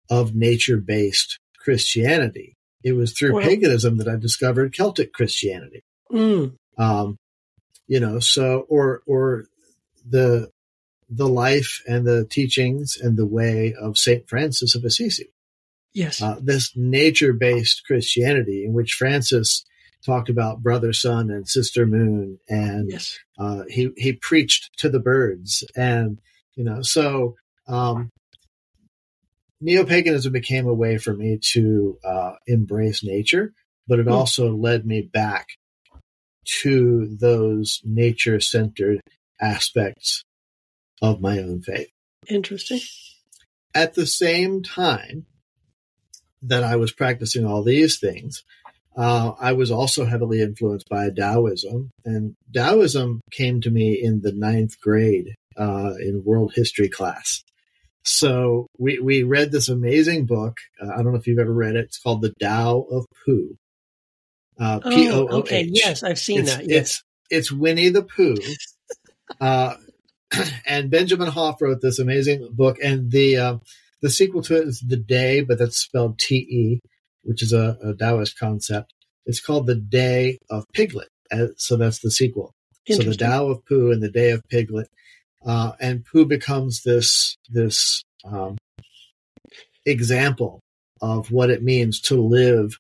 of nature based Christianity. It was through well, paganism that I discovered Celtic Christianity. Mm. Um, you know, so or or the the life and the teachings and the way of Saint Francis of Assisi. Yes. Uh, this nature based Christianity in which Francis talked about brother sun and sister moon and yes. uh, he he preached to the birds and you know so um, neo-paganism became a way for me to uh, embrace nature but it Hmm. also led me back to those nature centered aspects of my own faith Interesting. at the same time that I was practicing all these things, uh, I was also heavily influenced by Taoism. And Taoism came to me in the ninth grade uh, in world history class. So we, we read this amazing book. Uh, I don't know if you've ever read it. It's called The Tao of Pooh. Uh, Oh, P-O-O-H. okay. Yes, I've seen it's, that. Yes. It's, it's Winnie the Pooh. [laughs] Uh, [clears throat] and Benjamin Hoff wrote this amazing book, and the uh, the sequel to it is The Te, but that's spelled T E, which is a, a Taoist concept. It's called The Te of Piglet, uh, so that's the sequel. So the Tao of Pooh and the Te of Piglet, uh, and Pooh becomes this this um, example of what it means to live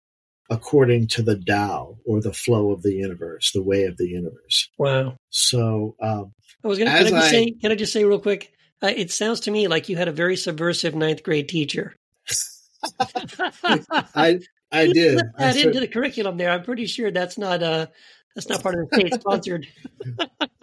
according to the Tao or the flow of the universe, the way of the universe. Wow. So um, I was gonna. Can I just I- say? Can I just say real quick? Uh, it sounds to me like you had a very subversive ninth grade teacher. [laughs] I [laughs] I did. Put that into the curriculum there. I'm pretty sure that's not uh that's not part of the state [laughs] sponsored.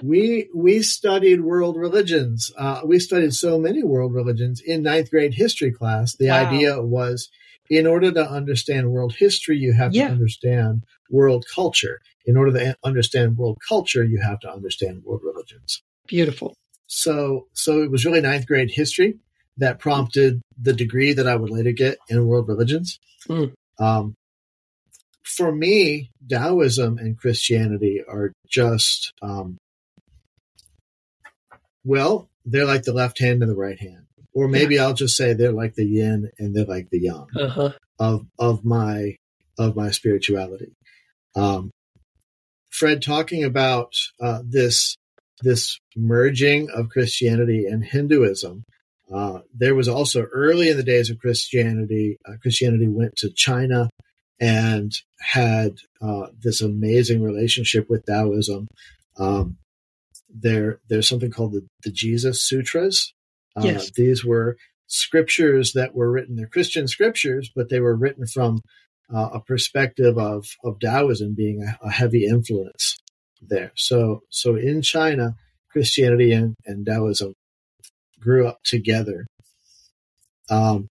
we we studied world religions. Uh, we studied so many world religions in ninth grade history class. The Wow. idea was, in order to understand world history, you have Yeah. to understand world culture. In order to understand world culture, you have to understand world religions. Beautiful. So so it was really ninth grade history that prompted the degree that I would later get in world religions. Mm. Um, for me, Taoism and Christianity are just um, well, they're like the left hand and the right hand, or maybe I'll just say they're like the yin and they're like the yang Uh huh. of of my of my spirituality. Um, Fred, talking about uh, this this merging of Christianity and Hinduism, uh, there was also early in the days of Christianity. Uh, Christianity went to China and had uh, this amazing relationship with Taoism. Um, there, there's something called the, the Jesus Sutras. Uh, Yes. These were scriptures that were written. They're Christian scriptures, but they were written from uh, a perspective of of Taoism being a, a heavy influence there. So so in China, Christianity and, and Taoism grew up together. Um,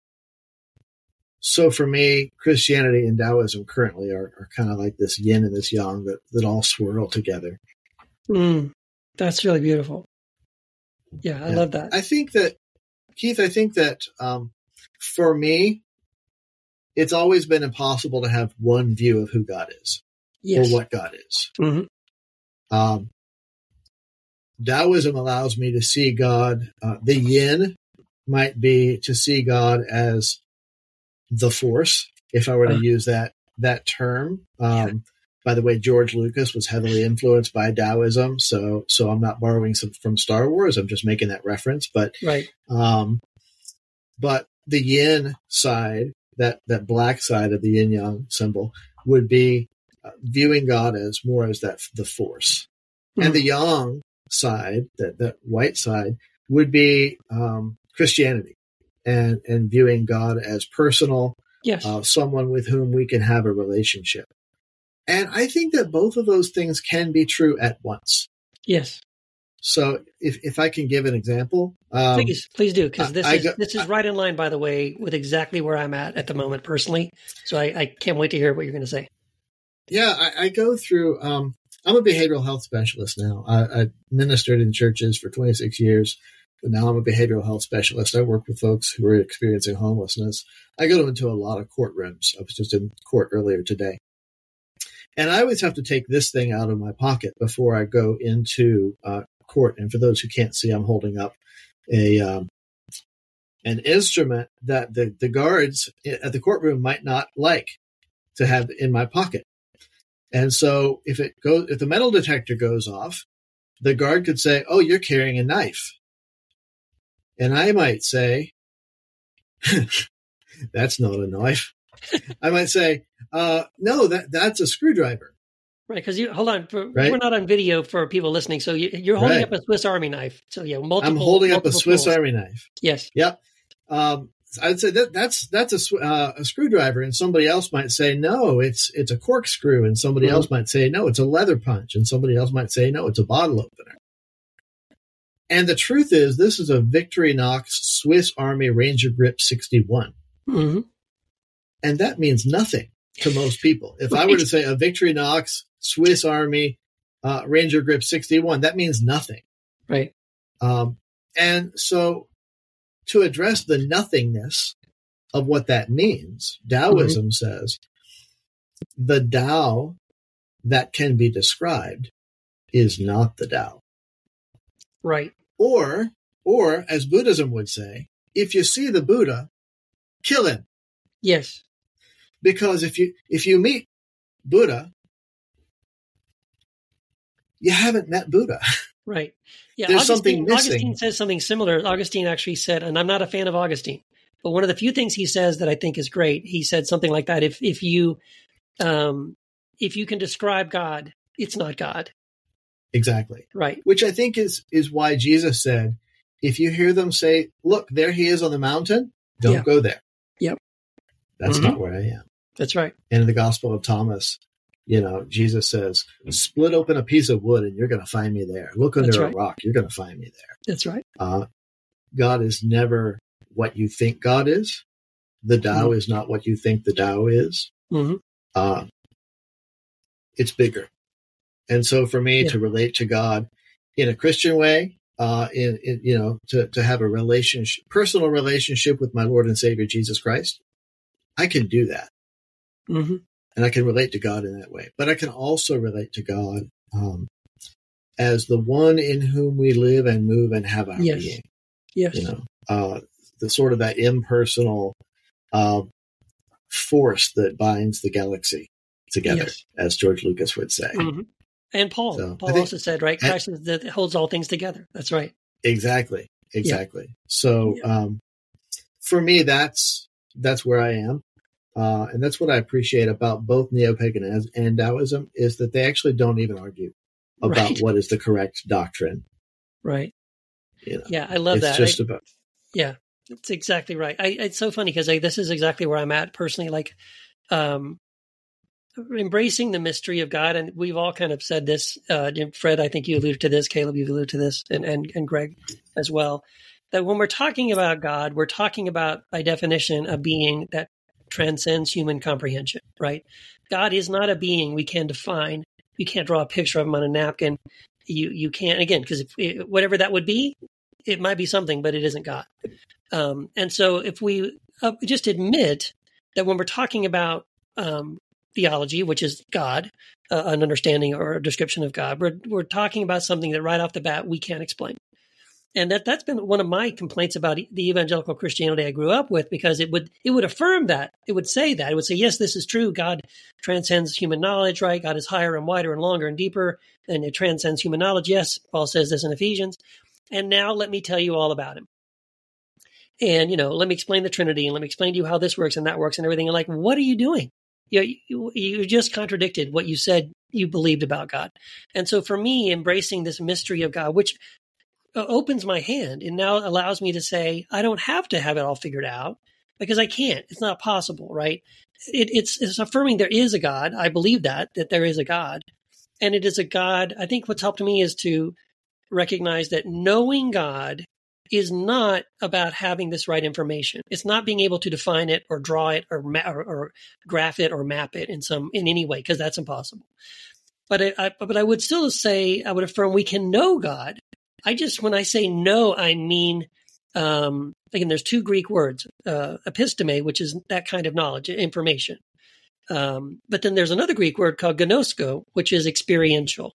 so for me, Christianity and Taoism currently are, are kind of like this yin and this yang that, that all swirl together. Mm, that's really beautiful. Yeah, I Yeah. love that. I think that Keith, I think that um, for me, it's always been impossible to have one view of who God is yes. or what God is. Mhm. Um, Taoism allows me to see God. Uh, the yin might be to see God as the force, if I were to Uh. use that that term. Um, Yeah. By the way, George Lucas was heavily influenced by Taoism, so so I'm not borrowing some from Star Wars. I'm just making that reference. But Right. um, but the yin side, that that black side of the yin yang symbol, would be uh, viewing God as more as that the force, Mhm. and the yang side, that that white side, would be um, Christianity, and and viewing God as personal, Yes. uh, someone with whom we can have a relationship. And I think that both of those things can be true at once. yes. So if, if I can give an example, um, Please, please do because this I is go- this is right in line, by the way, with exactly where I'm at at the moment personally. So I, I can't wait to hear what you're going to say. Yeah, I, I go through. Um, I'm a behavioral health specialist now. I, I ministered in churches for 26 years, but now I'm a behavioral health specialist. I work with folks who are experiencing homelessness. I go into a lot of courtrooms. I was just in court earlier today. And I always have to take this thing out of my pocket before I go into uh, court. And for those who can't see, I'm holding up a um, an instrument that the, the guards at the courtroom might not like to have in my pocket. And so if it goes, if the metal detector goes off, the guard could say, "Oh, you're carrying a knife," and I might say, [laughs] "That's not a knife." I might say, uh, "No, that that's a screwdriver." Right, because you hold on. For, Right. We're not on video for people listening, so you, you're holding Right. up a Swiss Army knife. So yeah, multiple. I'm holding up a Swiss tools. Army knife. Yes, Yep. Um, I'd say that that's that's a, uh, a screwdriver, and somebody else might say no, it's it's a corkscrew, and somebody Mhm. else might say no, it's a leather punch, and somebody else might say no, it's a bottle opener. And the truth is, this is a Victorinox Swiss Army Ranger Grip 61, hmm and that means nothing to most people. If I were to say a Victorinox Swiss Army uh, Ranger Grip 61, that means nothing. right. Um, and so, to address the nothingness of what that means, Taoism mm-hmm. says the Tao that can be described is not the Tao. Right. Or, or as Buddhism would say, if you see the Buddha, kill him. Yes. Because if you if you meet Buddha, you haven't met Buddha. [laughs] Right. Yeah. There's Augustine, something missing. Augustine says something similar. Augustine actually said, and I'm not a fan of Augustine, but one of the few things he says that I think is great. He said something like that: if if you, um, if you can describe God, it's not God. exactly. Right. which I think is is why Jesus said, if you hear them say, "Look, there he is on the mountain," don't Yeah. go there. Yep. That's Mhm. not where I am. That's right. And in the Gospel of Thomas, you know, Jesus says, "Split open a piece of wood, and you're going to find me there. Look under That's a rock, you're going to find me there." That's right. Uh, God is never what you think God is. The Tao Mm-hmm. is not what you think the Tao is. hmm uh, it's bigger. And so for me Yeah. to relate to God in a Christian way, uh, in, in, you know, to, to have a relationship, personal relationship with my Lord and Savior, Jesus Christ, I can do that. hmm And I can relate to God in that way. But I can also relate to God, um, as the one in whom we live and move and have our Yes. being, Yes. you know, uh, the sort of that impersonal, uh, force that binds the galaxy together, Yes. as George Lucas would say. Mhm. And Paul, So, Paul think- also said, right, Christ is that holds all things together. That's right. Exactly. Exactly. So, um, for me, that's, that's where I am. Uh, and that's what I appreciate about both neo-paganism and Taoism is that they actually don't even argue [laughs] about Right. what is the correct doctrine. Right. You know, Yeah, I love it's that. just I- about, Yeah, it's exactly right. I, it's so funny because this is exactly where I'm at personally. Like, um, embracing the mystery of God, and we've all kind of said this. Uh, Fred, I think you alluded to this. Caleb, you've alluded to this, and and and Greg as well. That when we're talking about God, we're talking about, by definition, a being that transcends human comprehension. Right? God is not a being we can define. You can't draw a picture of him on a napkin. You you can't again because whatever that would be, it might be something, but it isn't God. Um, and so if we uh, just admit that when we're talking about um, theology, which is God, uh, an understanding or a description of God, we're we're talking about something that right off the bat we can't explain. And that that's been one of my complaints about the evangelical Christianity I grew up with because it would it would affirm that. It would say that. It would say yes this is true. God transcends human knowledge right? God is higher and wider and longer and deeper and it transcends human knowledge. Yes Paul says this in Ephesians. And now let me tell you all about him. And you know let me explain the trinity and let me explain to you how this works and that works and everything. And like what are you doing? You, you you just contradicted what you said you believed about god. And so for me embracing this mystery of god which Uh, opens my hand and now allows me to say i don't have to have it all figured out because i can't it's not possible right it, it's it's affirming there is a god i believe that that there is a god and it is a god i think what's helped me is to recognize that knowing god is not about having this right information. It's not being able to define it or draw it or ma- or, or graph it or map it in some in any way because that's impossible. But I, I, but I would still say I would affirm we can know God. I just when I say no, I mean um, again. There's two Greek words, uh, episteme, which is that kind of knowledge, information. Um, but then there's another Greek word called gnosko, which is experiential.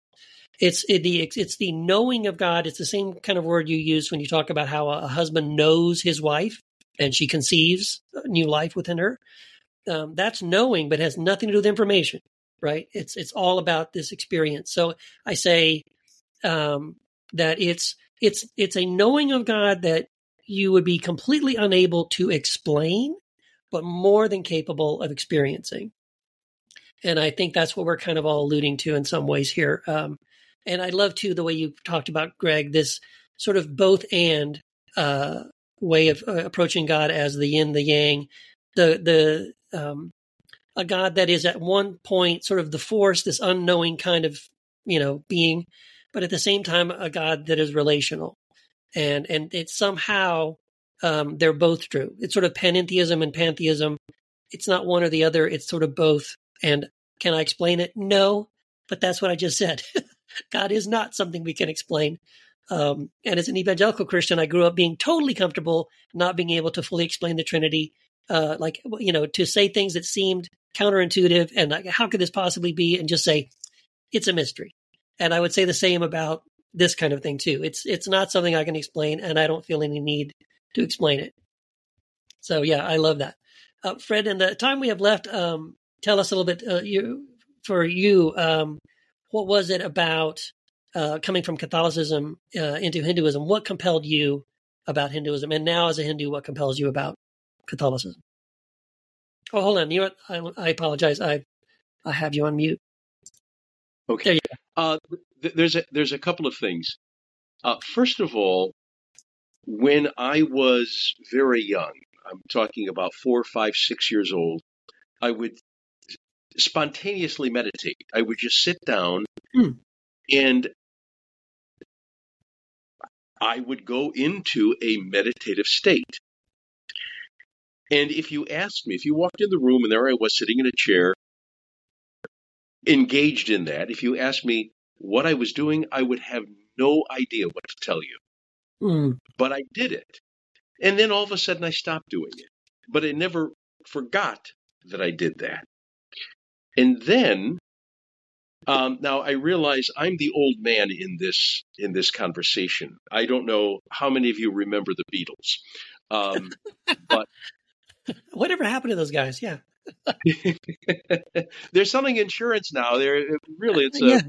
It's it, the it's the knowing of God. It's the same kind of word you use when you talk about how a, a husband knows his wife and she conceives new life within her. Um, that's knowing, but has nothing to do with information, right? It's it's all about this experience. So I say, um, that it's it's it's a knowing of God that you would be completely unable to explain, but more than capable of experiencing. And I think that's what we're kind of all alluding to in some ways here. Um, and I love too the way you talked about Greg this sort of both and uh, way of uh, approaching God as the yin, the yang, the the um, a God that is at one point sort of the force, this unknowing kind of you know being, but at the same time a God that is relational, and and it's somehow um, they're both true. It's sort of panentheism and pantheism. It's not one or the other. It's sort of both. And can I explain it? No, but that's what I just said. [laughs] God is not something we can explain. Um, and as an evangelical Christian, I grew up being totally comfortable not being able to fully explain the Trinity. Uh, like, you know, to say things that seemed counterintuitive and like, how could this possibly be? And just say, it's a mystery. And I would say the same about this kind of thing too. It's, it's not something I can explain and I don't feel any need to explain it. So yeah, I love that. Uh, Fred, in the time we have left, um, tell us a little bit, uh, you, for you, um, what was it about uh, coming from Catholicism uh, into Hinduism, what compelled you about Hinduism? And now, as a Hindu, what compels you about Catholicism? Oh, hold on. You know what? I, I apologize. I I have you on mute. Okay. There you go. Uh, th- there's a there's a couple of things. Uh, first of all, when I was very young, I'm talking about four, five, six years old, I would spontaneously meditate. I would just sit down hmm. and I would go into a meditative state. And if you asked me, if you walked in the room and there I was sitting in a chair, engaged in that, if you asked me what I was doing, I would have no idea what to tell you. Mm. But I did it. And then all of a sudden I stopped doing it. But I never forgot that I did that. And then um, now I realize I'm the old man in this in this conversation. I don't know how many of you remember the Beatles, um, [laughs] but whatever happened to those guys? Yeah, [laughs] they're selling insurance now. They're really it's a, yeah.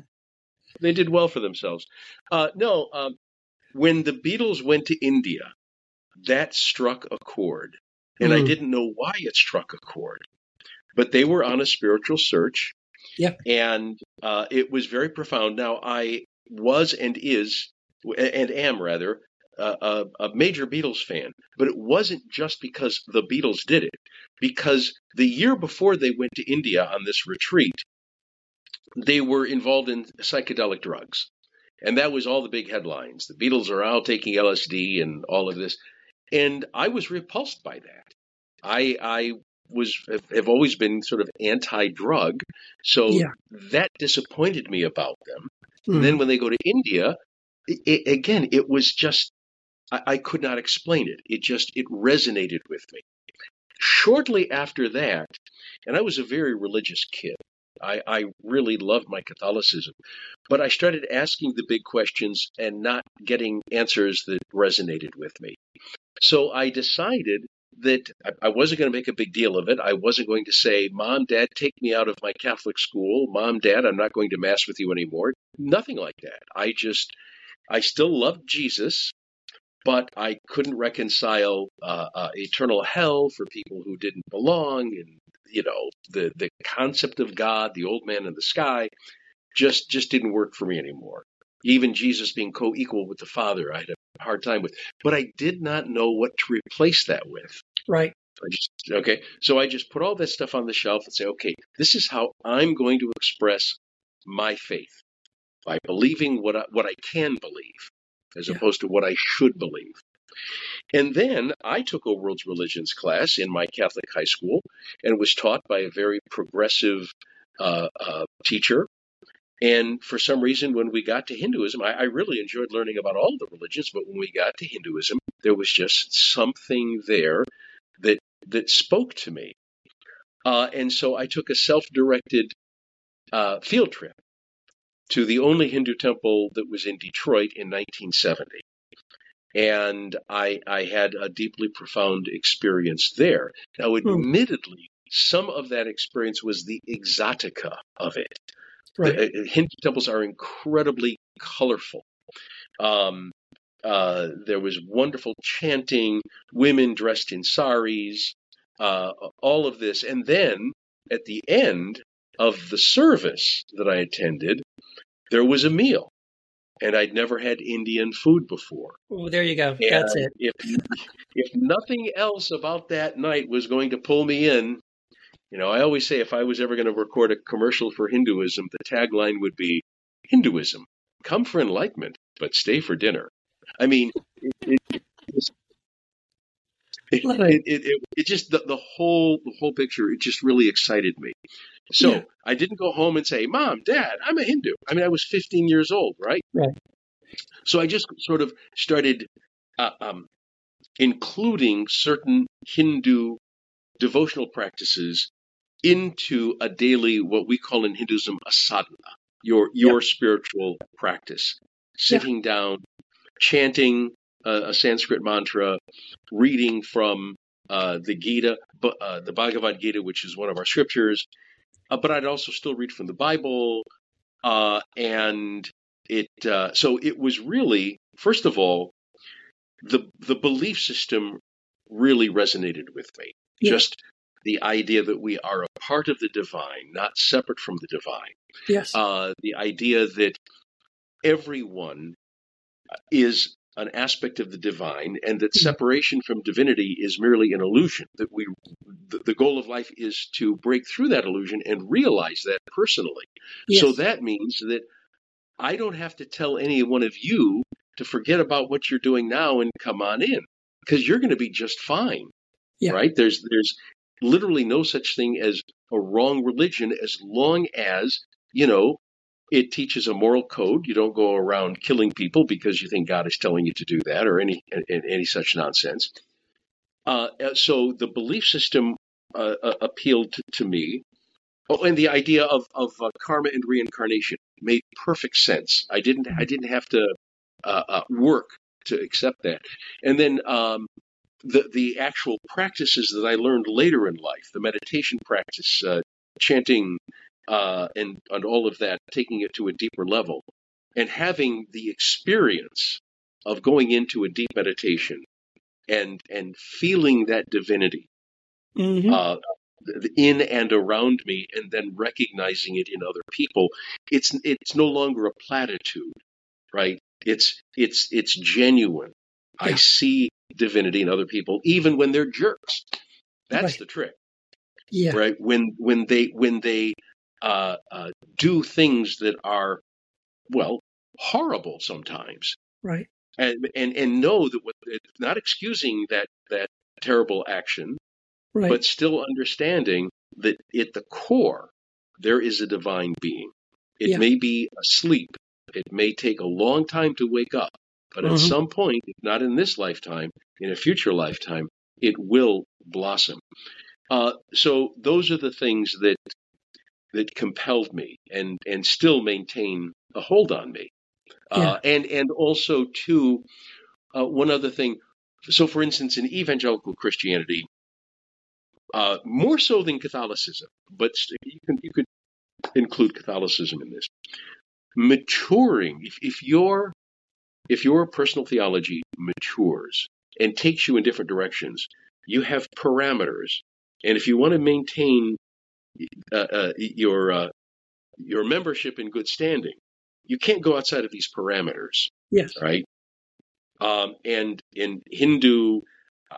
they did well for themselves. Uh, no, um, when the Beatles went to India, that struck a chord, and mm. I didn't know why it struck a chord, but they were on a spiritual search yeah. And uh, it was very profound. Now, I was and is, and am rather, a, a major Beatles fan, but it wasn't just because the Beatles did it. Because the year before they went to India on this retreat, they were involved in psychedelic drugs. And that was all the big headlines. The Beatles are out taking LSD and all of this. And I was repulsed by that. I, I was have always been sort of anti-drug, so yeah. that disappointed me about them. Mm. Then when they go to India, it, it, again, it was just I, I could not explain it. It just it resonated with me. Shortly after that, and I was a very religious kid. I, I, really loved my Catholicism. But I started asking the big questions and not getting answers that resonated with me. So I decided that I wasn't going to make a big deal of it. I wasn't going to say, Mom, Dad, take me out of my Catholic school. Mom, Dad, I'm not going to Mass with you anymore. Nothing like that. I just, I still loved Jesus, but I couldn't reconcile uh, uh, eternal hell for people who didn't belong. And, you know, the, the concept of God, the old man in the sky, just, just didn't work for me anymore. Even Jesus being co equal with the Father, I had a hard time with. But I did not know what to replace that with. Right. I just, okay. So I just put all that stuff on the shelf and say, okay, this is how I'm going to express my faith by believing what I, what I can believe as yeah. opposed to what I should believe. And then I took a world's religions class in my Catholic high school and was taught by a very progressive uh, uh, teacher and for some reason, when we got to Hinduism, I, I, really enjoyed learning about all the religions. But when we got to Hinduism, there was just something there that that spoke to me. Uh, and so I took a self-directed uh, field trip to the only Hindu temple that was in Detroit in 1970. And I, I had a deeply profound experience there. Now, hmm. admittedly, some of that experience was the exotica of it. Right. The, uh, Hindu temples are incredibly colorful. Um, uh, there was wonderful chanting, women dressed in saris, uh, all of this. And then at the end of the service that I attended, there was a meal. And I'd never had Indian food before. Oh, there you go. And That's it. If, if nothing else about that night was going to pull me in, you know, I always say if I was ever going to record a commercial for Hinduism, the tagline would be Hinduism, come for enlightenment, but stay for dinner. I mean, it, it, it, it, it, just the, the whole the whole picture it just really excited me so yeah. i didn't go home and say mom dad i'm a hindu. I mean i was 15 years old right? Right. So i just sort of started uh, um, including certain hindu devotional practices into a daily what we call in hinduism a sadhana your your spiritual practice. Sitting down chanting a, a Sanskrit mantra, reading from uh, the Gita, uh, the Bhagavad Gita, which is one of our scriptures. Uh, but I'd also still read from the Bible, uh, and it. Uh, so it was really, first of all, the the belief system really resonated with me. Yeah. Just the idea that we are a part of the divine, not separate from the divine. Yes. Uh, the idea that everyone is an aspect of the divine and that hmm. separation from divinity is merely an illusion that we the, the goal of life is to break through that illusion and realize that personally yes. so that means that i don't have to tell any one of you to forget about what you're doing now and come on in because you're going to be just fine yeah. right there's there's literally no such thing as a wrong religion as long as you know it teaches a moral code. You don't go around killing people because you think God is telling you to do that or any any such nonsense. Uh, uh, so the belief system uh, uh, appealed to, me. Oh, and the idea of, of uh, karma and reincarnation made perfect sense. I didn't I didn't have to uh, work to accept that. And then um, the the actual practices that I learned later in life, the meditation practice, chanting uh, and and all of that, taking it to a deeper level, and having the experience of going into a deep meditation and and feeling that divinity mm-hmm. uh, in and around me, and then recognizing it in other people. It's it's no longer a platitude, right? It's it's it's genuine. Yeah. I see divinity in other people, even when they're jerks. That's right. the trick. Yeah. Right. When when they when they uh, uh, do things that are, well, horrible sometimes. Right. And and and know that what, not excusing that that terrible action, right. but still understanding that at the core there is a divine being. It yeah. may be asleep. It may take a long time to wake up, but mm-hmm. at some point, if not in this lifetime, in a future lifetime, it will blossom. Uh, so those are the things that that compelled me and and still maintain a hold on me. Uh, yeah. Uh, and and also too, uh, one other thing. So, for instance, in evangelical Christianity, uh, more so than Catholicism, but you can you could include Catholicism in this. Maturing, if, if your if your personal theology matures and takes you in different directions, you have parameters, and if you want to maintain uh, uh, your uh, your membership in good standing. You can't go outside of these parameters. Yes. Right. Um, and in Hindu,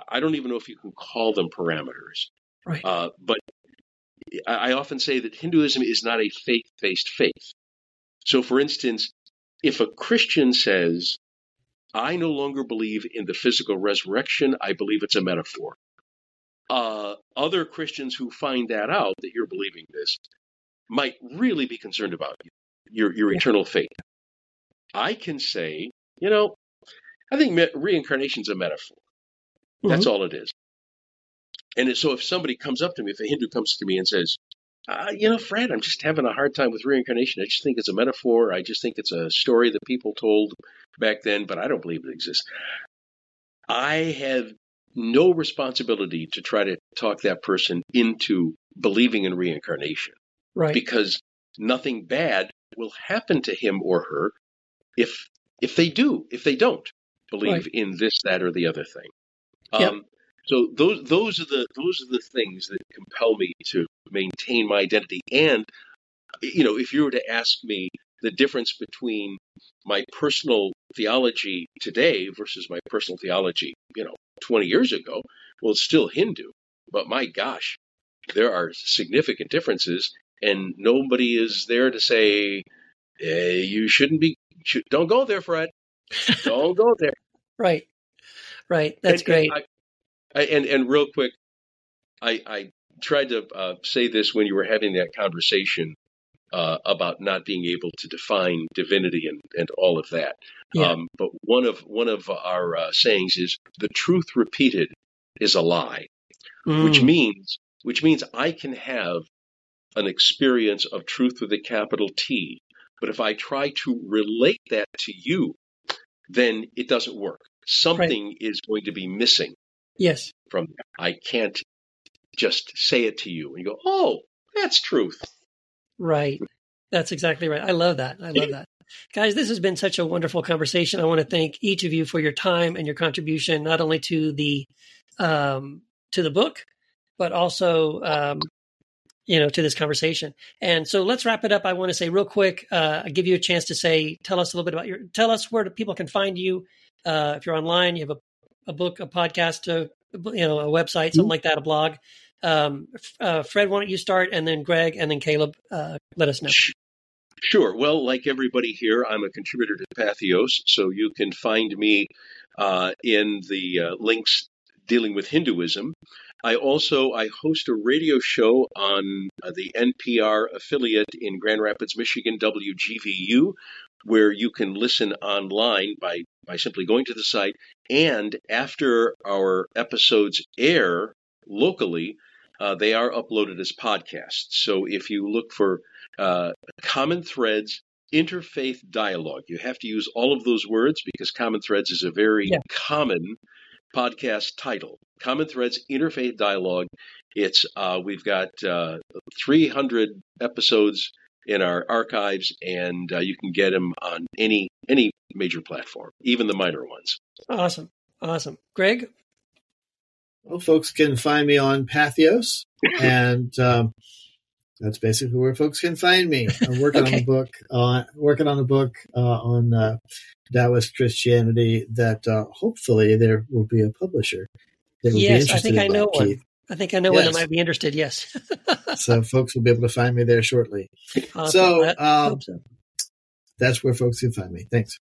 I don't even know if you can call them parameters. Right. Uh, but I often say that Hinduism is not a faith-based faith. So, for instance, if a Christian says, "I no longer believe in the physical resurrection. I believe it's a metaphor," uh, other Christians who find that out that you're believing this might really be concerned about you, your your yeah. eternal fate. I can say, you know, I think me- reincarnation's a metaphor. Mm-hmm. That's all it is. And so if somebody comes up to me, if a Hindu comes to me and says, uh, you know, Fred, I'm just having a hard time with reincarnation. I just think it's a metaphor. I just think it's a story that people told back then, but I don't believe it exists. I have no responsibility to try to talk that person into believing in reincarnation. Right. Because nothing bad will happen to him or her if if they do, if they don't believe Right. in this, that, or the other thing. Yep. Um, so those those are the those are the things that compel me to maintain my identity. And you know, if you were to ask me the difference between my personal theology today versus my personal theology, you know, 20 years ago, well, it's still Hindu, but my gosh, there are significant differences, and nobody is there to say eh, you shouldn't be. Should, don't go there, Fred. Don't go there. [laughs] Right. Right. That's And- great. And, I, I, and and real quick, I, I tried to uh, say this when you were having that conversation uh, about not being able to define divinity and, and all of that. Yeah. Um, but one of one of our uh, sayings is the truth repeated is a lie, which Mm, means which means I can have an experience of truth with a capital T, but if I try to relate that to you, then it doesn't work. Something is going to be missing yes. from that. I can't just say it to you and you go, "Oh, that's truth." Right. That's exactly right. I love that. I love that. Guys, this has been such a wonderful conversation. I want to thank each of you for your time and your contribution, not only to the um, to the book, but also um, you know to this conversation. And so let's wrap it up. I want to say real quick, uh, I give you a chance to say, tell us a little bit about your, tell us where people can find you. Uh, if you're online, you have a, a book, a podcast, a, you know, a website, something like that, a blog. Um, uh, Fred, why don't you start, and then Greg, and then Caleb, uh, let us know. Sure. Well, like everybody here, I'm a contributor to Patheos, so you can find me uh, in the uh, links dealing with Hinduism. I also I host a radio show on uh, the NPR affiliate in Grand Rapids, Michigan, WGVU, where you can listen online by by simply going to the site. And after our episodes air locally, uh, they are uploaded as podcasts. So if you look for uh, Common Threads Interfaith Dialogue, you have to use all of those words because Common Threads is a very Yeah. common podcast title. Common Threads Interfaith Dialogue. It's uh, we've got uh, 300 episodes in our archives, and uh, you can get them on any any major platform, even the minor ones. Awesome. Awesome. Greg? Well, folks can find me on Patheos, and um, that's basically where folks can find me. I'm [laughs] working on a book, uh, working on a book uh, on uh, Taoist Christianity that uh, hopefully there will be a publisher that will be Yes, I think in I know one. Keith. I think I know one that might be interested. Yes. [laughs] So folks will be able to find me there shortly. awesome. So um, so. that's where folks can find me. Thanks.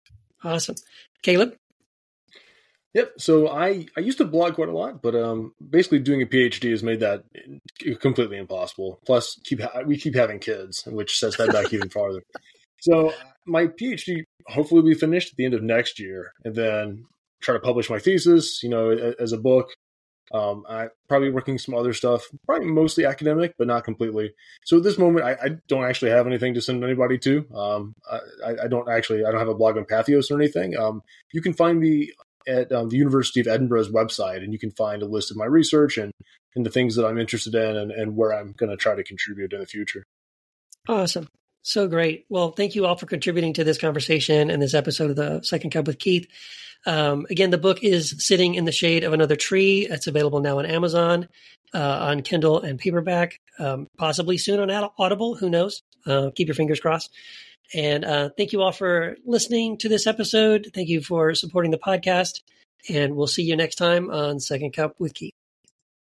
Awesome. Caleb? Yep. So I I used to blog quite a lot, but um, basically doing a PhD has made that completely impossible. Plus, keep ha- we keep having kids, which sets that back even farther. [laughs] So my PhD hopefully will be finished at the end of next year, and then try to publish my thesis. You know, a- as a book. Um, I probably working some other stuff, probably mostly academic, but not completely. So at this moment, I, I don't actually have anything to send anybody to. Um, I, I don't actually, I don't have a blog on Patheos or anything. Um, you can find me at um, the University of Edinburgh's website, and you can find a list of my research and, and the things that I'm interested in and, and where I'm going to try to contribute in the future. Awesome. So great. Well, thank you all for contributing to this conversation and this episode of the Second Cup with Keith. Um, again, the book is Sitting in the Shade of Another Tree. It's available now on Amazon, uh, on Kindle and paperback, um, possibly soon on Audible. Who knows? Uh, keep your fingers crossed. And uh, thank you all for listening to this episode. Thank you for supporting the podcast. And we'll see you next time on Second Cup with Keith.